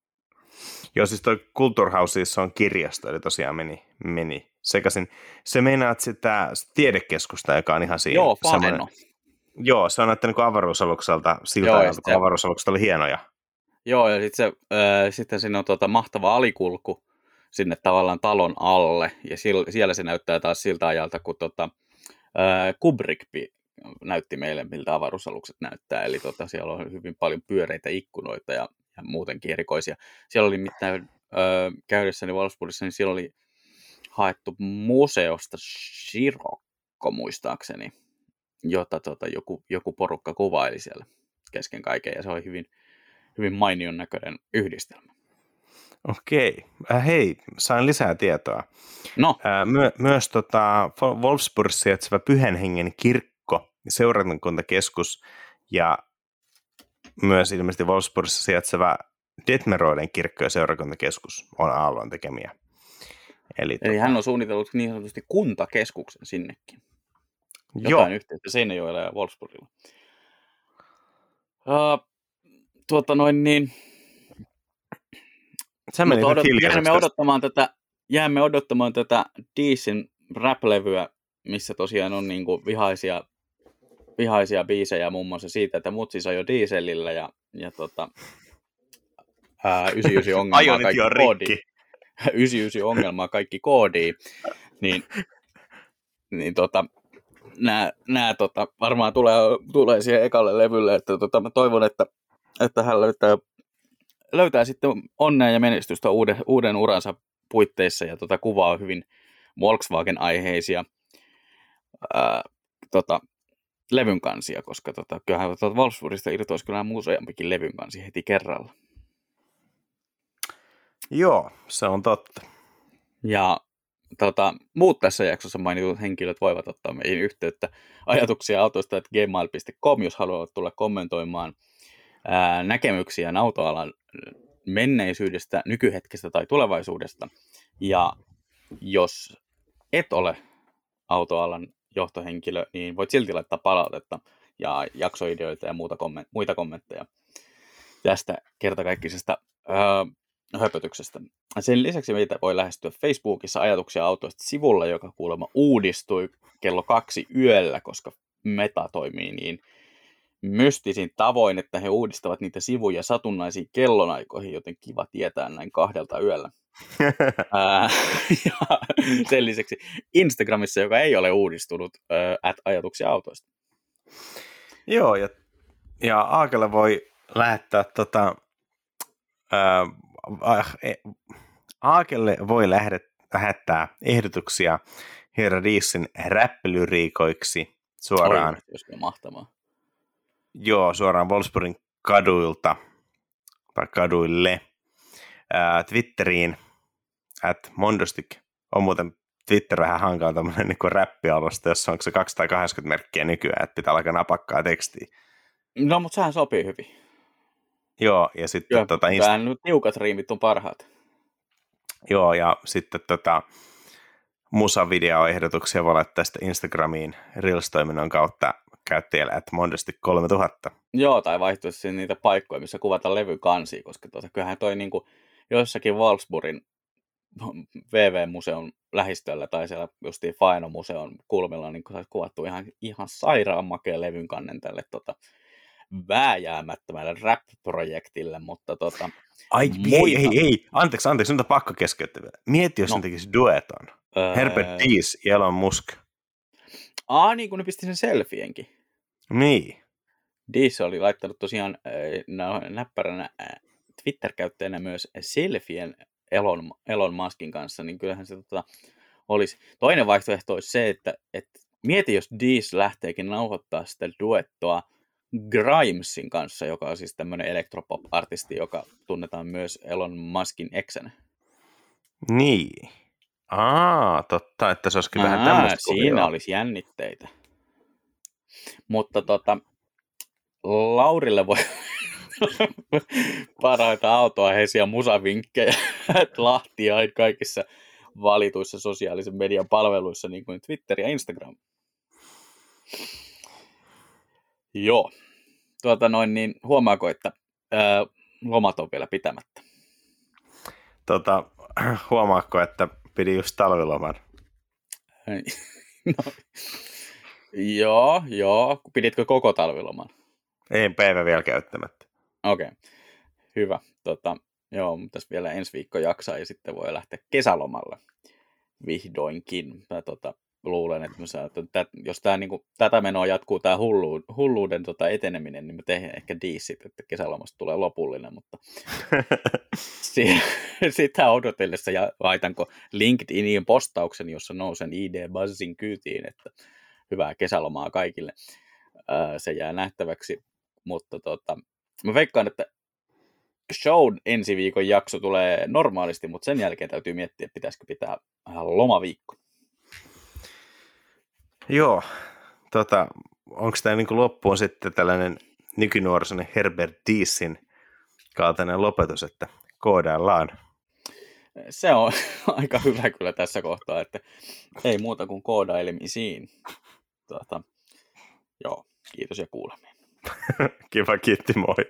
Joo, siis toi Kulturhausissa on kirjasto, eli tosiaan meni, meni sekaisin. Se meinaat sitä tiedekeskusta, joka on ihan siinä. Joo, Faneno. Joo, se on näyttänyt niin avaruusalukselta siltä Joo, ajalta, kun avaruusalukset oli hienoja. Joo, ja sit se, äh, sitten siinä on tuota mahtava alikulku sinne tavallaan talon alle, ja siellä se näyttää taas siltä ajalta, kun tota, Kubrick näytti meille, miltä avaruusalukset näyttää. Eli tota, siellä on hyvin paljon pyöreitä ikkunoita ja, ja muutenkin erikoisia. Siellä oli mitään öö, käydessäni Wolfsburgissa, niin siellä oli haettu museosta Sirokko muistaakseni. jota tota, joku, joku porukka kuvaili siellä kesken kaiken, ja se oli hyvin, hyvin mainion näköinen yhdistelmä. Okei. Äh, hei, sain lisää tietoa. No. Äh, my- myös tota, Wolfsburgissa sijaitseva Pyhän Hengen kirkko, seurakuntakeskus ja myös ilmeisesti Wolfsburgissa sijaitseva Detmeroiden kirkko ja seurakuntakeskus on Aallon tekemiä. Eli, Eli tota... hän on suunnitellut niin sanotusti kuntakeskuksen sinnekin. Jotain Joo. yhteyttä Seinäjoella ja Wolfsburgilla. Uh, tuota noin niin, se meni odot, jäämme, odottamaan tätä, jäämme odottamaan tätä Deesin rap-levyä, missä tosiaan on niin kuin vihaisia, vihaisia biisejä muun muassa siitä, että mutsi jo dieselillä ja, ja tota, ää, 99 ongelmaa kaikki koodi. 99 ongelmaa kaikki koodi. Niin, niin tota, nämä, nämä tota, varmaan tulee, tulee siihen ekalle levylle, että tota, mä toivon, että, että hän löytää löytää sitten onnea ja menestystä uuden, uuden uransa puitteissa ja tota, kuvaa hyvin Volkswagen-aiheisia ää, tota, levyn kansia, koska tota, kyllähän tota, Wolfsburgista irtoisi kyllä useampikin levyn kansi heti kerralla. Joo, se on totta. Ja tota, muut tässä jaksossa mainitut henkilöt voivat ottaa meihin yhteyttä ajatuksia autoista, että gmail.com, jos haluavat tulla kommentoimaan ää, näkemyksiä autoalan menneisyydestä, nykyhetkestä tai tulevaisuudesta. Ja jos et ole autoalan johtohenkilö, niin voit silti laittaa palautetta ja jaksoideoita ja muuta komment- muita kommentteja tästä kertakaikkisesta öö, höpötyksestä. Sen lisäksi meitä voi lähestyä Facebookissa ajatuksia autoista sivulla, joka kuulemma uudistui kello kaksi yöllä, koska meta toimii niin mystisin tavoin, että he uudistavat niitä sivuja satunnaisiin kellonaikoihin, joten kiva tietää näin kahdelta yöllä. ja sen lisäksi Instagramissa, joka ei ole uudistunut, at ajatuksia autoista. Joo, ja, ja Aakelle voi lähettää tota, ää, e, Aakelle voi lähdet, lähettää ehdotuksia Herra Diisin räppelyriikoiksi suoraan. Oi, mahtavaa Joo, suoraan Wolfsburgin kaduilta tai kaduille ää, Twitteriin, at Mondostik on muuten Twitter vähän hankala tämmöinen niin räppialusta, jossa onko se 280 merkkiä nykyään, että pitää alkaa napakkaa tekstiä. No, mutta sehän sopii hyvin. Joo, ja sitten... Joo, tota, inst... nyt tiukat riimit on parhaat. Joo, ja sitten tota, musavideoehdotuksia voi laittaa sitten Instagramiin Reels-toiminnon kautta käyttäjällä, että Mondesti 3000. Joo, tai vaihtuisi niitä paikkoja, missä kuvataan levykansia, koska tuota, kyllähän toi niin kuin, jossakin Wolfsburgin VV-museon lähistöllä tai siellä justiin Faino-museon kulmilla niin kun kuvattu ihan, ihan sairaan makea levyn kannen tälle tota, vääjäämättömälle rap-projektille, mutta tota, Ai, muita... ei, ei, ei, anteeksi, anteeksi, nyt on pakko keskeyttää vielä. Mieti, jos no. ne tekisi dueton. Öö... Herbert Dies ja Elon Musk. Aa, niin kuin ne pisti sen selfienkin. Niin. Diis oli laittanut tosiaan äh, näppäränä äh, Twitter-käyttäjänä myös selfien Elon, Elon Muskin kanssa, niin kyllähän se tota, olisi. Toinen vaihtoehto olisi se, että, että mieti, jos Diis lähteekin nauhoittaa sitä duettoa Grimesin kanssa, joka on siis tämmöinen elektropop-artisti, joka tunnetaan myös Elon Muskin eksänä. Niin. Aa, totta, että se olisi kyllä vähän tämmöistä Siinä kuvia. olisi jännitteitä. Mutta tota, Laurille voi parhaita autoaiheisia musavinkkejä Lahtia kaikissa valituissa sosiaalisen median palveluissa, niin kuin Twitter ja Instagram. Joo. Tuota noin, niin huomaako, että ää, lomat on vielä pitämättä? Tota, huomaako, että pidi just talviloman? no, joo, joo. Piditkö koko talviloman? Ei päivä vielä käyttämättä. Okei, okay. hyvä. Tota, joo, tässä vielä ensi viikko jaksaa ja sitten voi lähteä kesälomalle vihdoinkin. Mä tota, luulen, että, mä että jos tää, niin kuin, tätä menoa jatkuu tämä hullu, hulluuden tota, eteneminen, niin mä teen ehkä diisit, että kesälomasta tulee lopullinen, mutta sitä odotellessa ja laitanko LinkedInin postauksen, jossa nousen ID Buzzin kyytiin, että hyvää kesälomaa kaikille. Se jää nähtäväksi, mutta tota, mä veikkaan, että show ensi viikon jakso tulee normaalisti, mutta sen jälkeen täytyy miettiä, että pitäisikö pitää lomaviikko. Joo, tota, onko tämä niin loppuun sitten tällainen nykynuorisonen Herbert Diessin kaltainen lopetus, että koodaillaan? Se on aika hyvä kyllä tässä kohtaa, että ei muuta kuin koodailemisiin. Tuota, joo, kiitos ja kuulemiin. Kiva, kiitti, moi.